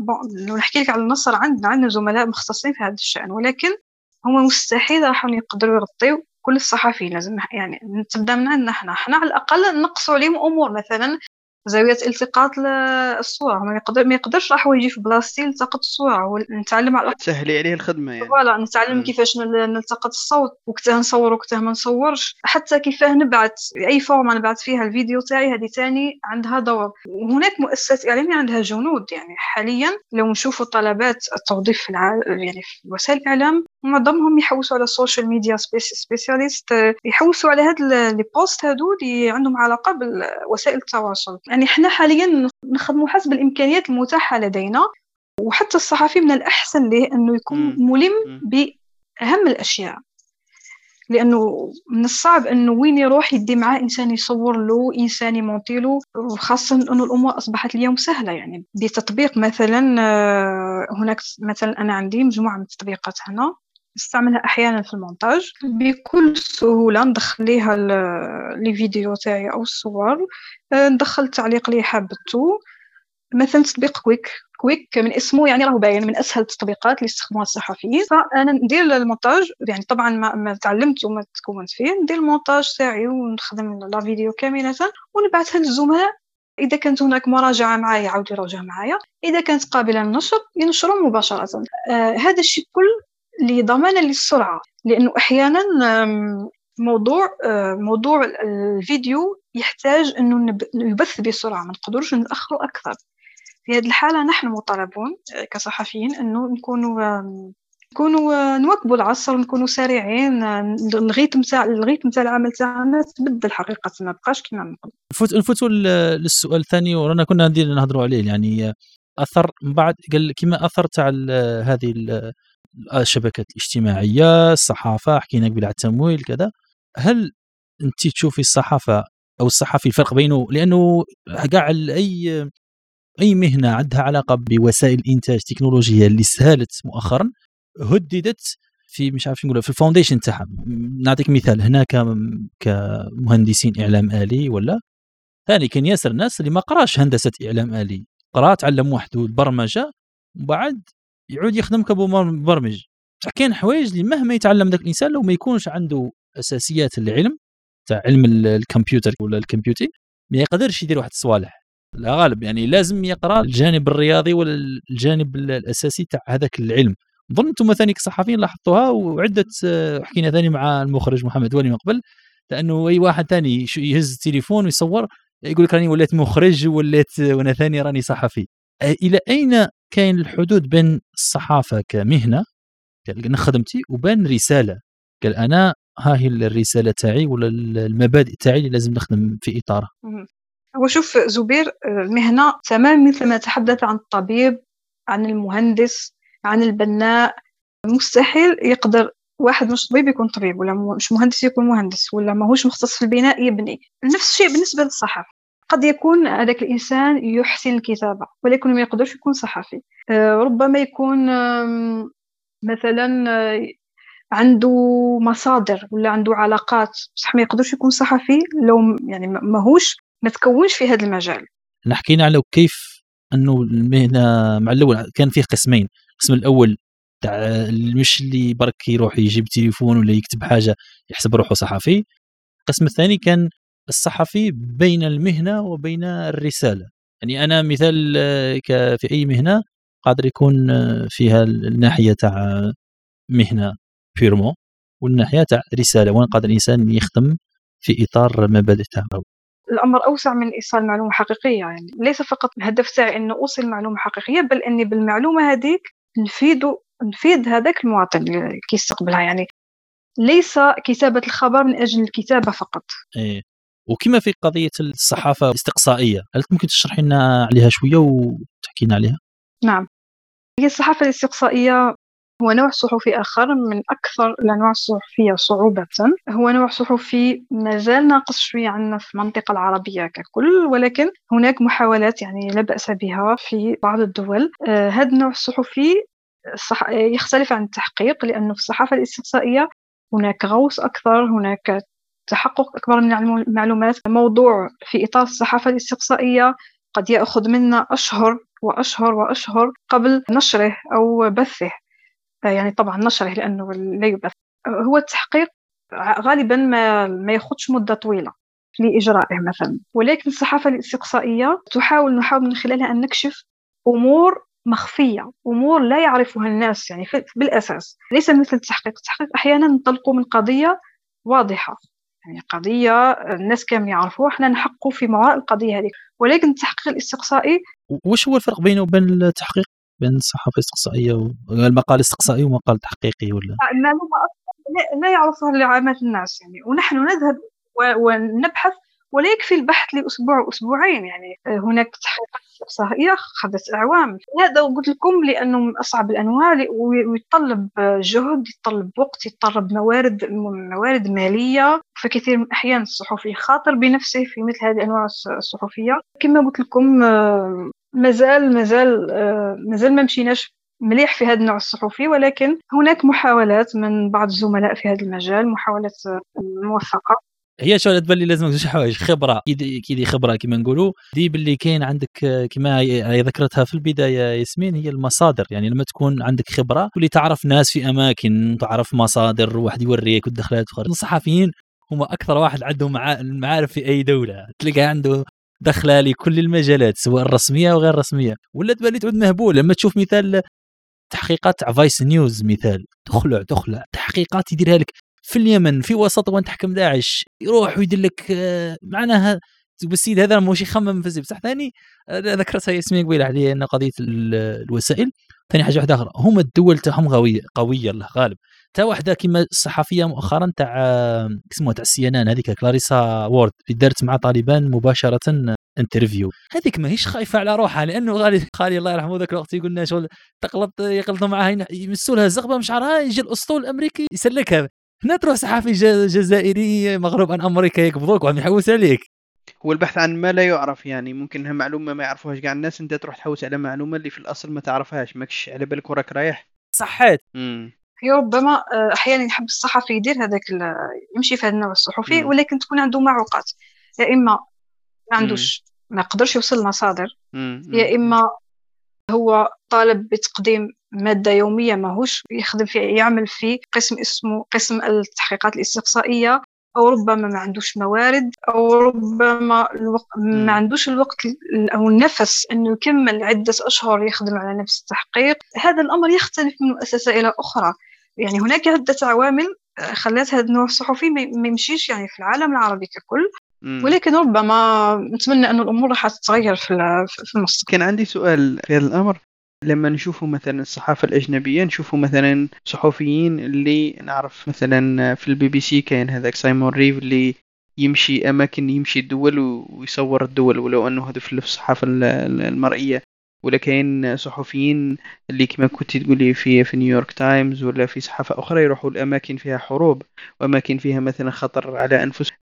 لو نحكي لك على النصر عندنا عندنا زملاء مختصين في هذا الشأن ولكن هم مستحيل راح يقدروا يغطيو كل الصحفيين لازم يعني تبدأ من عندنا إحنا. إحنا على الأقل نقصوا عليهم أمور مثلا زاوية التقاط الصورة. ما يقدر ما يقدرش راح هو يجي في بلاصتي يلتقط الصورة. ونتعلم على تسهلي عليه الخدمة يعني. voilà نتعلم كيفاش نلتقط الصوت. وقتها نصور وقتها ما نصورش. حتى كيفاه نبعث اي format نبعث فيها الفيديو تاعي هذه تاني عندها دور. وهناك مؤسسات إعلامية عندها جنود يعني. حاليا لو نشوفوا طلبات التوظيف في الع... يعني في وسائل الإعلام معظمهم يحوسوا على ال social media specialist يحوسوا على هاد لي بوست هادو اللي عندهم علاقة بوسائل التواصل. يعني إحنا حاليا نخدموا حسب الإمكانيات المتاحة لدينا وحتى الصحفي من الأحسن له انه يكون ملم بأهم الأشياء. لأنه من الصعب إنه وين يروح يدي معاه إنسان يصور له إنسان يمونتي له وخاصة إنه الأمور أصبحت اليوم سهلة. يعني بتطبيق مثلا آه، هناك مثلا أنا عندي مجموعة من التطبيقات هنا. نستعملها أحيانا في المونتاج. بكل سهولة ندخل ليها les vidéos تاعي أو الصور. آه، ندخل التعليق اللي حابته مثلا تطبيق Quik. Quik من اسمه يعني راهو باين من أسهل التطبيقات اللي يستخدموها الصحفيين. فأنا ندير المونتاج. يعني طبعا ما, ما تعلمت وما تكونت فيه. ندير المونتاج تاعي ونخدم la vidéo كاملة. ونبعثها للزملاء. إذا كانت هناك مراجعة معايا يعاود يراجع معايا. إذا كانت قابلة للنشر ينشروا مباشرة. آه هذا الشيء كل لضمان للسرعة لأنه أحيانا موضوع آه موضوع الفيديو يحتاج أنه يبث بسرعة ما نقدروش ناخره أكثر. في هذه الحالة نحن مطالبون آه، كصحفيين أنه نكونوا نكونوا نواكبوا العصر نكونوا سريعين الريتم تاع الريتم تاع العمل تاعنا تبدل حقيقة ما بقاش كما نقول نفوت نفوتوا للسؤال الثاني ورانا كنا ندير نهضروا عليه يعني أثر من بعد قال كما أثر تاع هذه الشبكات الاجتماعية الصحافة حكينا قبل على التمويل كذا. هل انت تشوفي الصحافة أو الصحفي الفرق بينه؟ لأنه كاع اي أي مهنة عندها علاقة بوسائل إنتاج تكنولوجية اللي سهلت مؤخرا هددت في مش عارف نقول في الفاونديشن تاعها. نعطيك مثال هنا كمهندسين إعلام آلي ولا؟ ثاني كان ياسر الناس اللي ما قراش هندسة إعلام آلي قرا تعلم وحده البرمجة ومن بعد يعود يخدم كمبرمج كاين حوايج اللي مهما يتعلم ذاك الإنسان لو ما يكونش عنده أساسيات العلم تاع علم الكمبيوتر ولا الكمبيوتر ما يقدرش يدير واحد الصوالح. لا غالب يعني لازم يقرأ الجانب الرياضي ولا الجانب الأساسي تاع هذاك العلم. نظن أنتم ثاني كصحفيين لاحظتوها وعدة آه، حكينا ثاني مع المخرج محمد ولي من قبل لأنه أي واحد ثاني يهز التليفون ويصور يقول لك راني وليت مخرج وليت وأنا ثاني راني صحفي. إلى أين كاين الحدود بين الصحافة كمهنة قال خدمتي وبين رسالة قال أنا ها هي الرسالة تاعي ولا المبادئ تاعي اللي لازم نخدم في اطارها وشوف زبير المهنة تماما مثل ما تحدث عن الطبيب عن المهندس عن البناء مستحيل يقدر واحد مش طبيب يكون طبيب ولا مش مهندس يكون مهندس ولا ماهوش مختص في البناء يبني. نفس الشيء بالنسبة للصحافة. قد يكون هذاك الإنسان يحسن الكتابة ولكن ما يقدرش يكون صحفي. آه، ربما يكون مثلا آه، عنده مصادر ولا عنده علاقات. بصح ما يقدرش يكون صحفي لو يعني ماهوش ما تكونش في هذا المجال. حكينا على كيف أنه المهنة مع الأول كان فيه قسمين. القسم الأول تاع مش اللي برك يروح يجيب تليفون ولا يكتب حاجة يحسب روحه صحفي. القسم الثاني كان الصحفي بين المهنة وبين الرسالة. يعني أنا مثال في أي مهنة قادر يكون فيها الناحية تاع مهنة بيرمو والناحية تاع رسالة وين قادر الإنسان يخدم في إطار مبادئ تاعه. الأمر أوسع من إيصال معلومة حقيقية يعني. ليس فقط الهدف تاعي إنه أوصل معلومة حقيقية بل إني بالمعلومة هذيك نفيد نفيد هذاك المواطن اللي كيستقبلها يعني. ليس كتابة الخبر من أجل الكتابة فقط. إيه. وكما في قضية الصحافة الاستقصائية هل ممكن تشرحي لنا عليها شوية وتحكي لنا عليها؟ نعم. هي الصحافة الاستقصائية هو نوع صحفي آخر من أكثر الأنواع الصحفية صعوبة. هو نوع صحفي ما زال ناقص شوية عندنا في المنطقة العربية ككل ولكن هناك محاولات يعني لا بأس بها في بعض الدول. آه هذا النوع الصحفي صح يختلف عن التحقيق لأنه في الصحافة الاستقصائية هناك غوص أكثر هناك تحقق أكبر من المعلومات. موضوع في إطار الصحافة الاستقصائية قد يأخذ منا أشهر وأشهر وأشهر قبل نشره أو بثه. آه، يعني طبعا نشره لأنه لا يبث. هو التحقيق غالبا ما ما ياخذش مدة طويلة لإجرائه مثلا. ولكن الصحافة الاستقصائية تحاول نحاول من خلالها أن نكشف أمور مخفية أمور لا يعرفها الناس يعني بالأساس. ليس مثل التحقيق. التحقيق أحيانا ننطلق من قضية واضحة. يعني قضية الناس كامل يعرفوها إحنا نحققوا في وراء القضية هذه. ولكن التحقيق الاستقصائي؟ وش هو الفرق بينه وبين التحقيق؟ بين الصحافة الاستقصائية والمقال الاستقصائي ومقال تحقيقي ولا؟ المعلومة أصلا لا يعرفها لعامة الناس يعني. ونحن نذهب ونبحث ولا يكفي البحث لأسبوع وأسبوعين يعني هناك تحقيقات إحصائية أخذت أعوام. هذا قلت لكم لأنه من أصعب الأنواع ويتطلب جهد يتطلب وقت يتطلب موارد موارد مالية. فكثير من الأحيان الصحفي خاطر بنفسه في مثل هذه الأنواع الصحفية. كما قلت لكم مازال مازال مازال ما مشيناش مليح في هذا النوع الصحفي ولكن هناك محاولات من بعض الزملاء في هذا المجال محاولات موفقة هي شو تبان لي لازم شي حوايج؟ خبرة. كي خبرة كما نقولوا دي باللي كاين عندك كما ذكرتها في البداية ياسمين هي المصادر. يعني لما تكون عندك خبرة واللي تعرف ناس في أماكن تعرف مصادر واحد يوريك والدخلات الصحفيين هم أكثر واحد عندهم معارف في أي دولة. تلقى عنده دخلة لكل المجالات سواء الرسمية أو غير الرسمية. ولا تبان لي تعود مهبول لما تشوف مثال تحقيقات فايس نيوز مثال. تخلع تخلع. تحقيقات يديرها لك. في اليمن في وسط وين تحكم داعش يروح ويدير لك آه، معناها السيد هذا مش يخمم في بصح ثاني آه، ذكرتها ياسمين قبيلة عليه أن قضية الوسائل. ثاني حاجة واحدة آخرى هما الدول تاعهم قويه قوية الله غالب. تا واحدة كما الصحفية مؤخرا تاع اسمها تاع ال CNN هذيك Clarissa Ward اللي دارت مع طالبان مباشرة interview هذيك ماهيش خايفة على روحها لأنه غالي خالي الله يرحمه ذاك الوقت يقول لنا شغل تغلط يغلطوا معاها يمسوا لها الزغبة من شعرها يجي الأسطول الأمريكي يسلكها. هنا تروح صحفي جزائري مغروب عن أمريكا يقبضوك وعم يحوس عليك. هو البحث عن ما لا يعرف يعني ممكن إنها معلومة ما يعرفوهاش. كاع الناس أنت تروح تحوس على معلومة اللي في الأصل ما تعرفهاش ماكش على بالك وراك رايح. صحيت. هي ربما آه، أحيانا يحب الصحفي يدير هذاك يمشي في هذا النوع الصحفي ولكن تكون عنده معوقات يا إما ما عندوش ما يقدرش يوصل لمصادر. يا إما هو طالب بتقديم مادة يومية ماهوش يخدم في يعمل في قسم اسمه قسم التحقيقات الاستقصائية أو ربما ما عندوش موارد أو ربما الوقت ما عندوش الوقت أو النفس أنه يكمل عدة أشهر يخدم على نفس التحقيق. هذا الأمر يختلف من مؤسسة إلى أخرى. يعني هناك عدة عوامل خلات هذا النوع الصحفي ما يمشيش يعني في العالم العربي ككل. ولكن ربما نتمنى أن الأمور راح تتغير في المستقبل. كان عندي سؤال في هذا الأمر. لما نشوفوا مثلا الصحافة الأجنبية نشوفوا مثلا صحفيين اللي نعرف مثلا في البي بي سي كاين هذاك Simon Reeve اللي يمشي أماكن يمشي الدول ويصور الدول ولو أنه هذا في الصحافة المرئية. ولا كاين صحفيين اللي كما كنت تقولي في في نيويورك تايمز ولا في صحافة أخرى يروحوا الأماكن فيها حروب وأماكن فيها مثلا خطر على أنفسهم.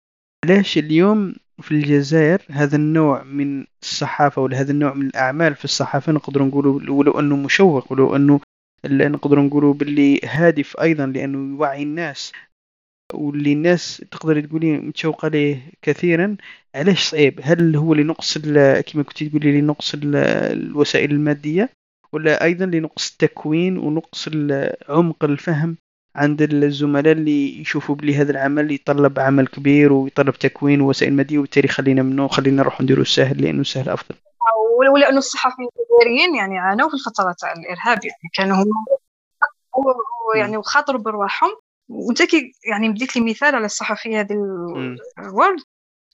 علاش اليوم في الجزائر هذا النوع من الصحافة ولا هذا النوع من الأعمال في الصحافة نقدر نقولوا ولو أنه مشوق ولو أنه نقدر نقولوا باللي هادف أيضا لأنه يوعي الناس واللي الناس تقدر تقولي متشوقة ليه كثيرا. علاش صعيب؟ هل هو لنقص كما كنت تقولي لنقص الوسائل المادية ولا أيضا لنقص التكوين ونقص عمق الفهم؟ عند الزملاء اللي يشوفوا بلي هذا العمل يتطلب عمل كبير ويطلب تكوين ووسائل مادية وبالتالي خلينا منه خلينا نروح نديروا السهل لأنه سهل أفضل. ولأنه الصحفيين الجزائريين يعني عانوا في الفترة تاع الإرهاب يعني كانوا هم يعني وخاطروا برواحهم. وأنت كي يعني بديت لي مثال على الصحفيه هذه الورد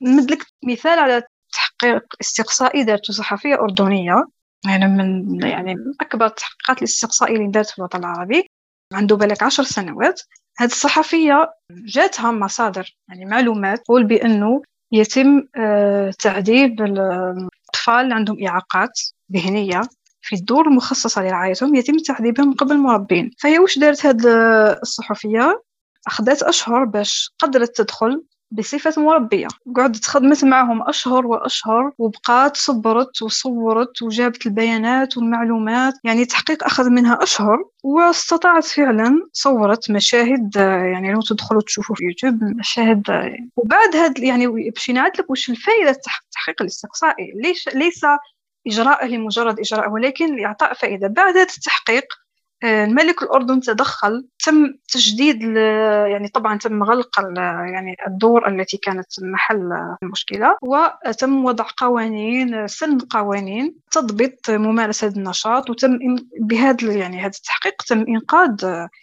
نمد لك مثال على تحقيق استقصائي دارته صحفية أردنية. يعني من يعني من أكبر التحقيقات الاستقصائية اللي دارت في الوطن العربي. عنده بالك عشر سنوات. هذه الصحفية جاتها مصادر يعني معلومات تقول بأنه يتم آه، تعذيب الأطفال اللي عندهم إعاقات ذهنية في الدور المخصصة لرعايتهم يتم تعذيبهم قبل المربين. فهي وش دارت هذه الصحفية؟ أخذت أشهر باش قدرت تدخل بصفة مربية. قعدت خدمت معهم أشهر وأشهر وبقات صبرت وصورت وجابت البيانات والمعلومات. يعني تحقيق أخذ منها أشهر واستطاعت فعلا صورت مشاهد يعني لو تدخلوا تشوفوا في يوتيوب مشاهد. وبعد هذا يعني باش لك وش الفائدة التحقيق الاستقصائي. ليش ليس إجراء لمجرد إجراء ولكن لإعطاء فائدة بعد هذا التحقيق الملك الأردن تدخل تم تجديد يعني طبعا تم غلق يعني الدور التي كانت محل المشكلة وتم وضع قوانين سن قوانين تضبط ممارسة النشاط وتم بهذا يعني هذا التحقيق تم إنقاذ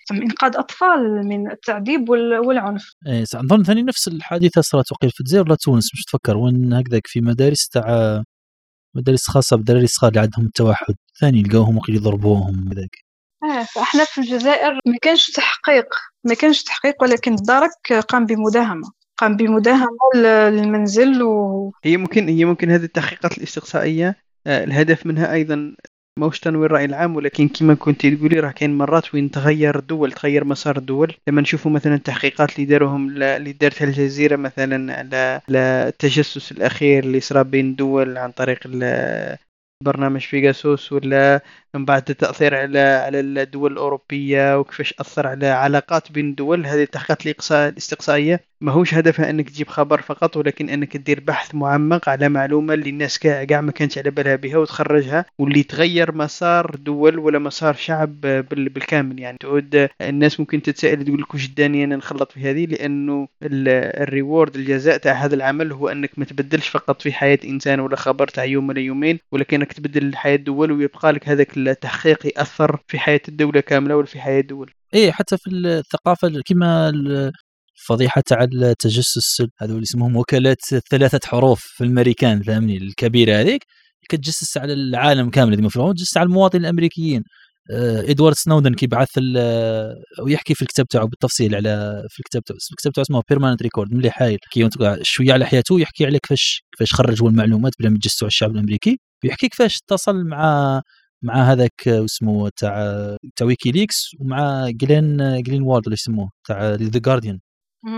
تم إنقاذ أطفال من التعذيب والعنف. إيه نظن ثاني نفس الحادثة صارت وقيل في الجزائر ولا تونس مش تفكر وين هكذاك في مدارس تاع مدارس خاصة بالدراري الصغار اللي عندهم التوحد ثاني لقاوهم وقيل يضربوهم هذاك آه إحنا في الجزائر ما كانش تحقيق ما كانش تحقيق ولكن الدرك قام بمداهمة قام بمداهمة للمنزل و... هي ممكن هي ممكن هذه التحقيقات الاستقصائية آه، الهدف منها أيضا موش تنوير الرأي العام ولكن كما كنت تقولي راه كاين مرات وين تغير الدول تغير مسار الدول. لما نشوفوا مثلا التحقيقات اللي داروهم اللي دارتها الجزيرة مثلا على التجسس الأخير اللي صرا بين الدول عن طريق برنامج بيجاسوس ولا من بعد التأثير على على الدول الأوروبية وكيفاش أثر على علاقات بين الدول هذه التحقيقات الاستقصائية. ماهوش هدفها إنك تجيب خبر فقط ولكن إنك تدير بحث معمق على معلومة اللي الناس كاع ما كانتش على بالها بها وتخرجها واللي تغير مسار دول ولا مسار شعب بالكامل. يعني تعود الناس ممكن تتساءل تقول لك واش داني أنا نخلط في هذه؟ لأنه الريورد الجزاء تاع هذا العمل هو إنك ما تبدلش فقط في حياة إنسان ولا خبر تاع يوم ولا يومين ولكن انك تبدل حياة دول ويبقى لك هذاك التحقيق يأثر في حياة الدولة كاملة ولا في حياة الدول إيه حتى في الثقافة كما الفضيحه تاع التجسس هذو اللي اسمهم وكالات ثلاثة حروف في الامريكان فهمني؟ الكبيرة هذيك كتجسس على العالم كامل هذه مفروض تجسس على المواطنين الأمريكيين. آه، Edward Snowden كيبعث ويحكي في الكتاب تاعو بالتفصيل على في الكتاب تاعو الكتاب تاعو اسمه Permanent Record ملي حايل شوية على حياته يحكي على كيفاش كيفاش خرج هو المعلومات بلا ما يتجسسوا على الشعب الأمريكي ويحكي كيفاش اتصل مع مع هذاك اسمه تاع تاع WikiLeaks ومع Glenn Greenwald اللي يسموه تاع The Guardian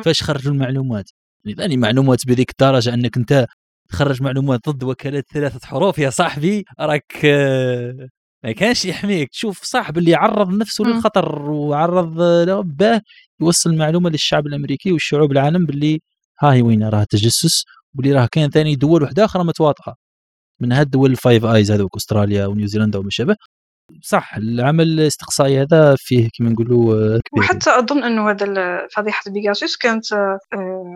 فاش خرجوا المعلومات؟ يعني معلومات بذيك الدرجة أنك أنت تخرج معلومات ضد وكالات ثلاثة حروف يا صاحبي راك آه، ما كانش يحميك. تشوف صاحب اللي عرض نفسه للخطر وعرض باه يوصل المعلومة للشعب الأمريكي والشعوب العالم باللي ها هي وين راه تجسس واللي راه كاين ثاني دول وحدة أخرى متواطئة. من هاد الدول ال Five Eyes هذوك أستراليا ونيوزيلندا وما شابه. صح العمل الاستقصائي هذا فيه كما نقولوا آه، كبير. وحتى أظن إنه هذا فضيحة بيجاسوس كانت آه،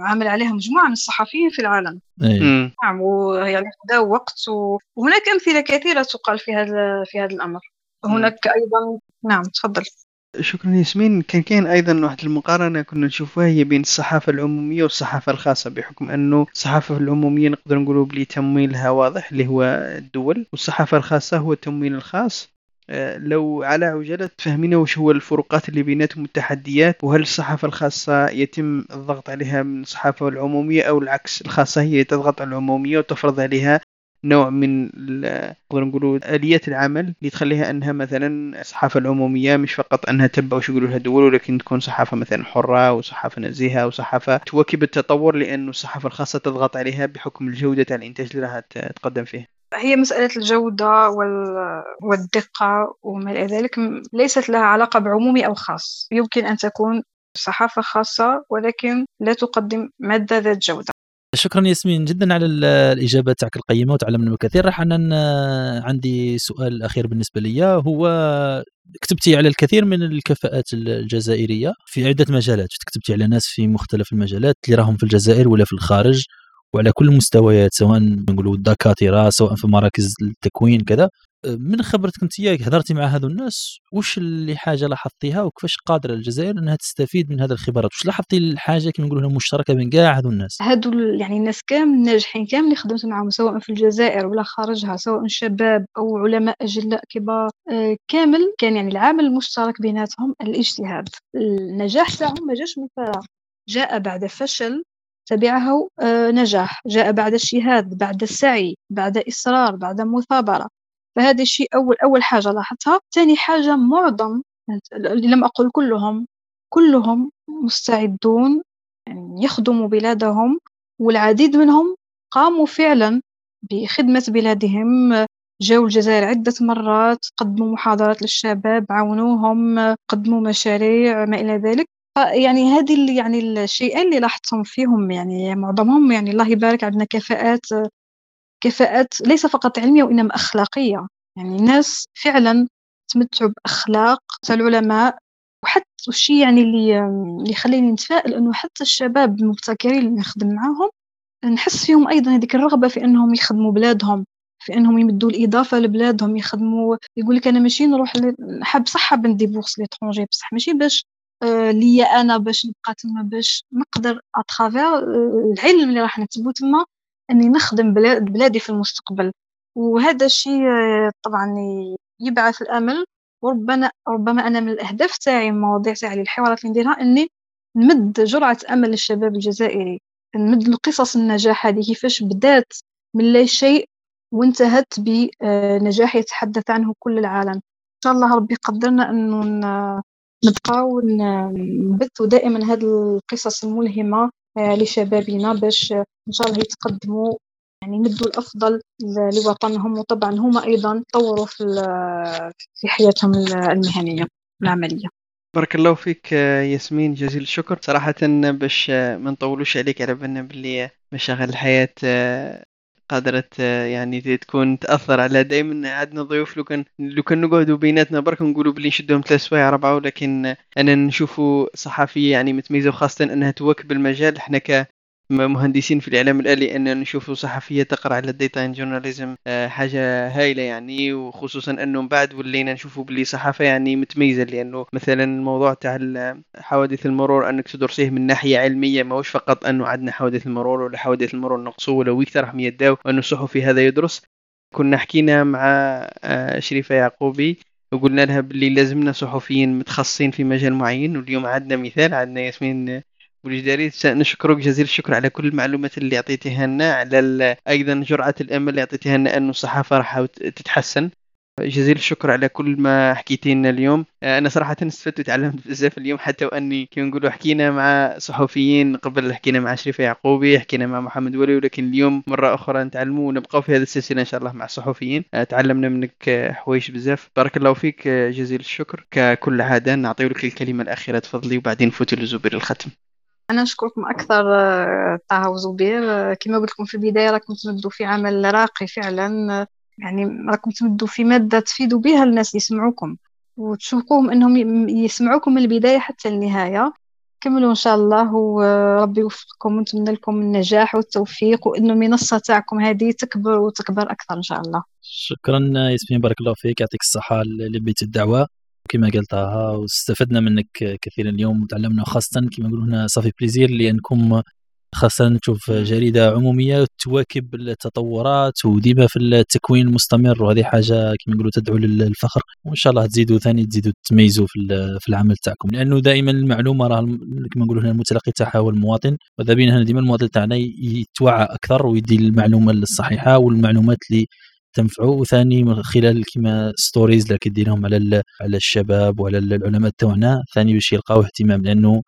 عامل عليها مجموعة من الصحفيين في العالم. أيه. نعم ويعني خدا وقت و... وهناك أمثلة كثيرة تقال في هذا في هذا الأمر. هناك أيضا نعم تفضل. شكرا ياسمين. كان كاين أيضا واحد المقارنة كنا نشوفها هي بين الصحافة العمومية والصحافة الخاصة بحكم أنه الصحافة العمومية نقدر نقولوا بلي تمويلها واضح اللي هو الدول والصحافة الخاصة هو التمويل الخاص. آه، لو على عجالة تفهمينا وش هو الفروقات اللي بيناتهم التحديات وهل الصحافة الخاصة يتم الضغط عليها من الصحافة العمومية أو العكس الخاصة هي تضغط على العمومية وتفرض عليها نوع من نقدر نقولوا اليات العمل اللي تخليها أنها مثلا الصحافة العمومية مش فقط أنها تبع وش يقولوا لها دول ولكن تكون صحافة مثلا حرة وصحافة نزيهة وصحافة تواكب التطور لأنه الصحافة الخاصة تضغط عليها بحكم الجودة تاع الإنتاج اللي راح تقدم فيه هي مسألة الجودة والدقة وما إلى ذلك ليست لها علاقة بعمومي أو خاص. يمكن أن تكون صحافة خاصة ولكن لا تقدم مادة ذات جودة. شكرا ياسمين جدا على الإجابة تاعك القيمة وتعلمنا الكثير. راح أنا عندي سؤال أخير بالنسبة لي. هو كتبتي على الكثير من الكفاءات الجزائرية في عدة مجالات. كتبتي على ناس في مختلف المجالات اللي راهم في الجزائر ولا في الخارج. وعلى كل المستويات سواء نقولوا الدكاترة سواء في مراكز التكوين كذا. من خبرتك أنت هضرتي مع هذو الناس وش اللي حاجة لاحظتيها وكيفاش قادرة الجزائر إنها تستفيد من هذه الخبرات؟ وش لاحظتي الحاجة كما نقولوا مشتركة بين كاع هذو الناس؟ هذو يعني الناس كامل ناجحين كامل اللي خدمت معهم سواء في الجزائر ولا خارجها سواء شباب أو علماء أجلاء كبار آه، كامل كان يعني العامل المشترك بيناتهم الاجتهاد. النجاح تاعهم ما جاش من فراغ جاء بعد فشل تبعه آه، نجاح. جاء بعد اجتهاد بعد السعي بعد إصرار بعد مثابرة. فهذا الشيء أول أول حاجة لاحظتها. ثاني حاجة معظم لم أقل كلهم كلهم مستعدون يعني يخدموا بلادهم والعديد منهم قاموا فعلا بخدمة بلادهم. جاءوا الجزائر عدة مرات قدموا محاضرات للشباب عاونوهم قدموا مشاريع ما إلى ذلك. يعني هذه يعني الشيئين اللي لاحظتهم فيهم يعني معظمهم يعني الله يبارك عندنا كفاءات كفاءات ليس فقط علمية وإنما أخلاقية. يعني الناس فعلا يتمتعوا بأخلاق تاع العلماء وحتى الشيء يعني اللي اللي يخليني نتفائل إنه حتى الشباب المبتكرين اللي نخدم معاهم نحس فيهم أيضا هذيك الرغبة في إنهم يخدموا بلادهم في إنهم يمدوا الإضافة لبلادهم يخدموا يقول لك أنا ماشي نروح حاب صح حاب ندي bourse l'étranger بصح ماشي باش آه ليا أنا باش نبقى تما باش نقدر transférer آه العلم اللي راح نكتبو تما إني نخدم بلاد بلادي في المستقبل. وهذا الشيء آه طبعا يبعث الأمل. وربما ربما أنا من الأهداف تاعي المواضيع تاعي الحوارات اللي نديرها إني نمد جرعة أمل للشباب الجزائري. نمد القصص النجاح هذه كيفاش بدات من لا شيء وانتهت بنجاح يتحدث عنه كل العالم. إن شاء الله ربي يقدرنا أنه نبقى ونبثوا دائما هذه القصص الملهمة آه، لشبابنا باش إن شاء الله يتقدموا يعني ندوا الأفضل لوطنهم. وطبعا هما أيضا طوروا في في حياتهم المهنية العملية. بارك الله فيك ياسمين جزيل الشكر. صراحة باش ما نطولوش عليك على بالنا باللي مشاغل الحياة قادرة يعني تكون تأثر على دائما عندنا ضيوف. لو كان لو كان نقعدوا بيناتنا برك نقولوا بلي نشدهم ثلاث سوايع أربعة ولكن أنا نشوفوا صحفية يعني متميزة وخاصة أنها تواكب المجال. إحنا ك مهندسين في الإعلام الآلي أن نشوف صحفية تقرأ على الديتا ان جورناليزم حاجة هايلة يعني وخصوصا أنه بعد ولينا نشوفوا باللي صحافة يعني متميزة لأنه مثلا الموضوع تاع حوادث المرور أنك تدرسيه من ناحية علمية ماهوش فقط أنه عندنا حوادث المرور ولا حوادث المرور نقصوا ولا أكثر راح يداو وانه الصحفي هذا يدرس. كنا حكينا مع آه، شريفة يعقوبي وقلنا لها باللي لازمنا صحفيين متخصصين في مجال معين واليوم عندنا مثال عندنا ياسمين ولذلك نشكرك جزيل الشكر على كل المعلومات اللي أعطيتيها لنا على أيضا جرعة الأمل اللي أعطيتيها لنا انه الصحافة راح تتحسن. جزيل الشكر على كل ما حكيتي لنا اليوم. أنا صراحة استفدت وتعلمت بزاف اليوم حتى وأني كي نقولوا حكينا مع صحفيين قبل حكينا مع شريفه يعقوبي حكينا مع محمد ولي ولكن اليوم مرة أخرى نتعلموا ونبقاو في هذه السلسلة إن شاء الله مع الصحفيين تعلمنا منك حوايج بزاف. بارك الله فيك جزيل الشكر. ككل عادة نعطيو لك الكلمة الأخيرة تفضلي وبعدين نفوتوا لزبير الختم. أنا نشكركم أكثر طه وزبير. كما قلت لكم في البداية راكم تمدوا في عمل راقي فعلا. يعني راكم تمدوا في مادة تفيدوا بها الناس يسمعوكم وتشوفوهم إنهم يسمعوكم من البداية حتى النهاية. كملوا إن شاء الله وربي يوفقكم ونتمنى لكم النجاح والتوفيق وان المنصة تاعكم هذه تكبر وتكبر أكثر إن شاء الله. شكرا ياسمين بارك الله فيك يعطيك الصحة لبيت الدعوة. كما قلتها واستفدنا منك كثيرا اليوم وتعلمنا خاصة كما نقولوا هنا صافي بليزير لأنكم خاصة نشوف جريدة عمومية تواكب التطورات وديما في التكوين المستمر وهذه حاجة كما نقولوا تدعو للفخر. وإن شاء الله تزيدوا ثاني تزيدوا تميزوا في, في العمل تاعكم. لأنه دائما المعلومة راه كما نقولوا هنا المتلقي تاعها هو المواطن وذا بينا هنا ديما المواطن تاعنا يتوعى أكثر ويدي المعلومة الصحيحة والمعلومات اللي تنفعوا وثاني من خلال كيما ستوريز اللي كديرهم على على الشباب وعلى العلماء تاعنا ثاني باش يلقاو اهتمام لأنه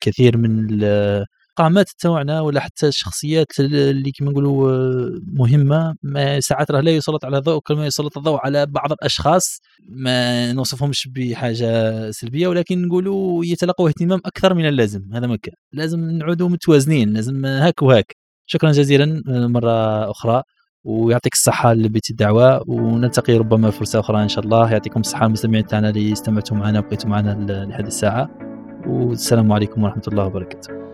كثير من القامات تاعنا ولا حتى الشخصيات اللي كما نقولوا مهمة ما ساعات راه لا يسلط على الضوء كما يسلط الضوء على بعض الأشخاص ما نوصفهمش بحاجة سلبية ولكن نقولوا يتلقوا اهتمام أكثر من اللازم هذا ما كان. لازم نعودوا متوازنين لازم هاك وهاك. شكرا جزيلا مرة أخرى. ويعطيك الصحة لبيت الدعوة ونلتقي ربما فرصة أخرى إن شاء الله. يعطيكم الصحة المستمعين تاعنا اللي استمعتوا معنا وبقيتوا معنا لهذه الساعة. والسلام عليكم ورحمة الله وبركاته.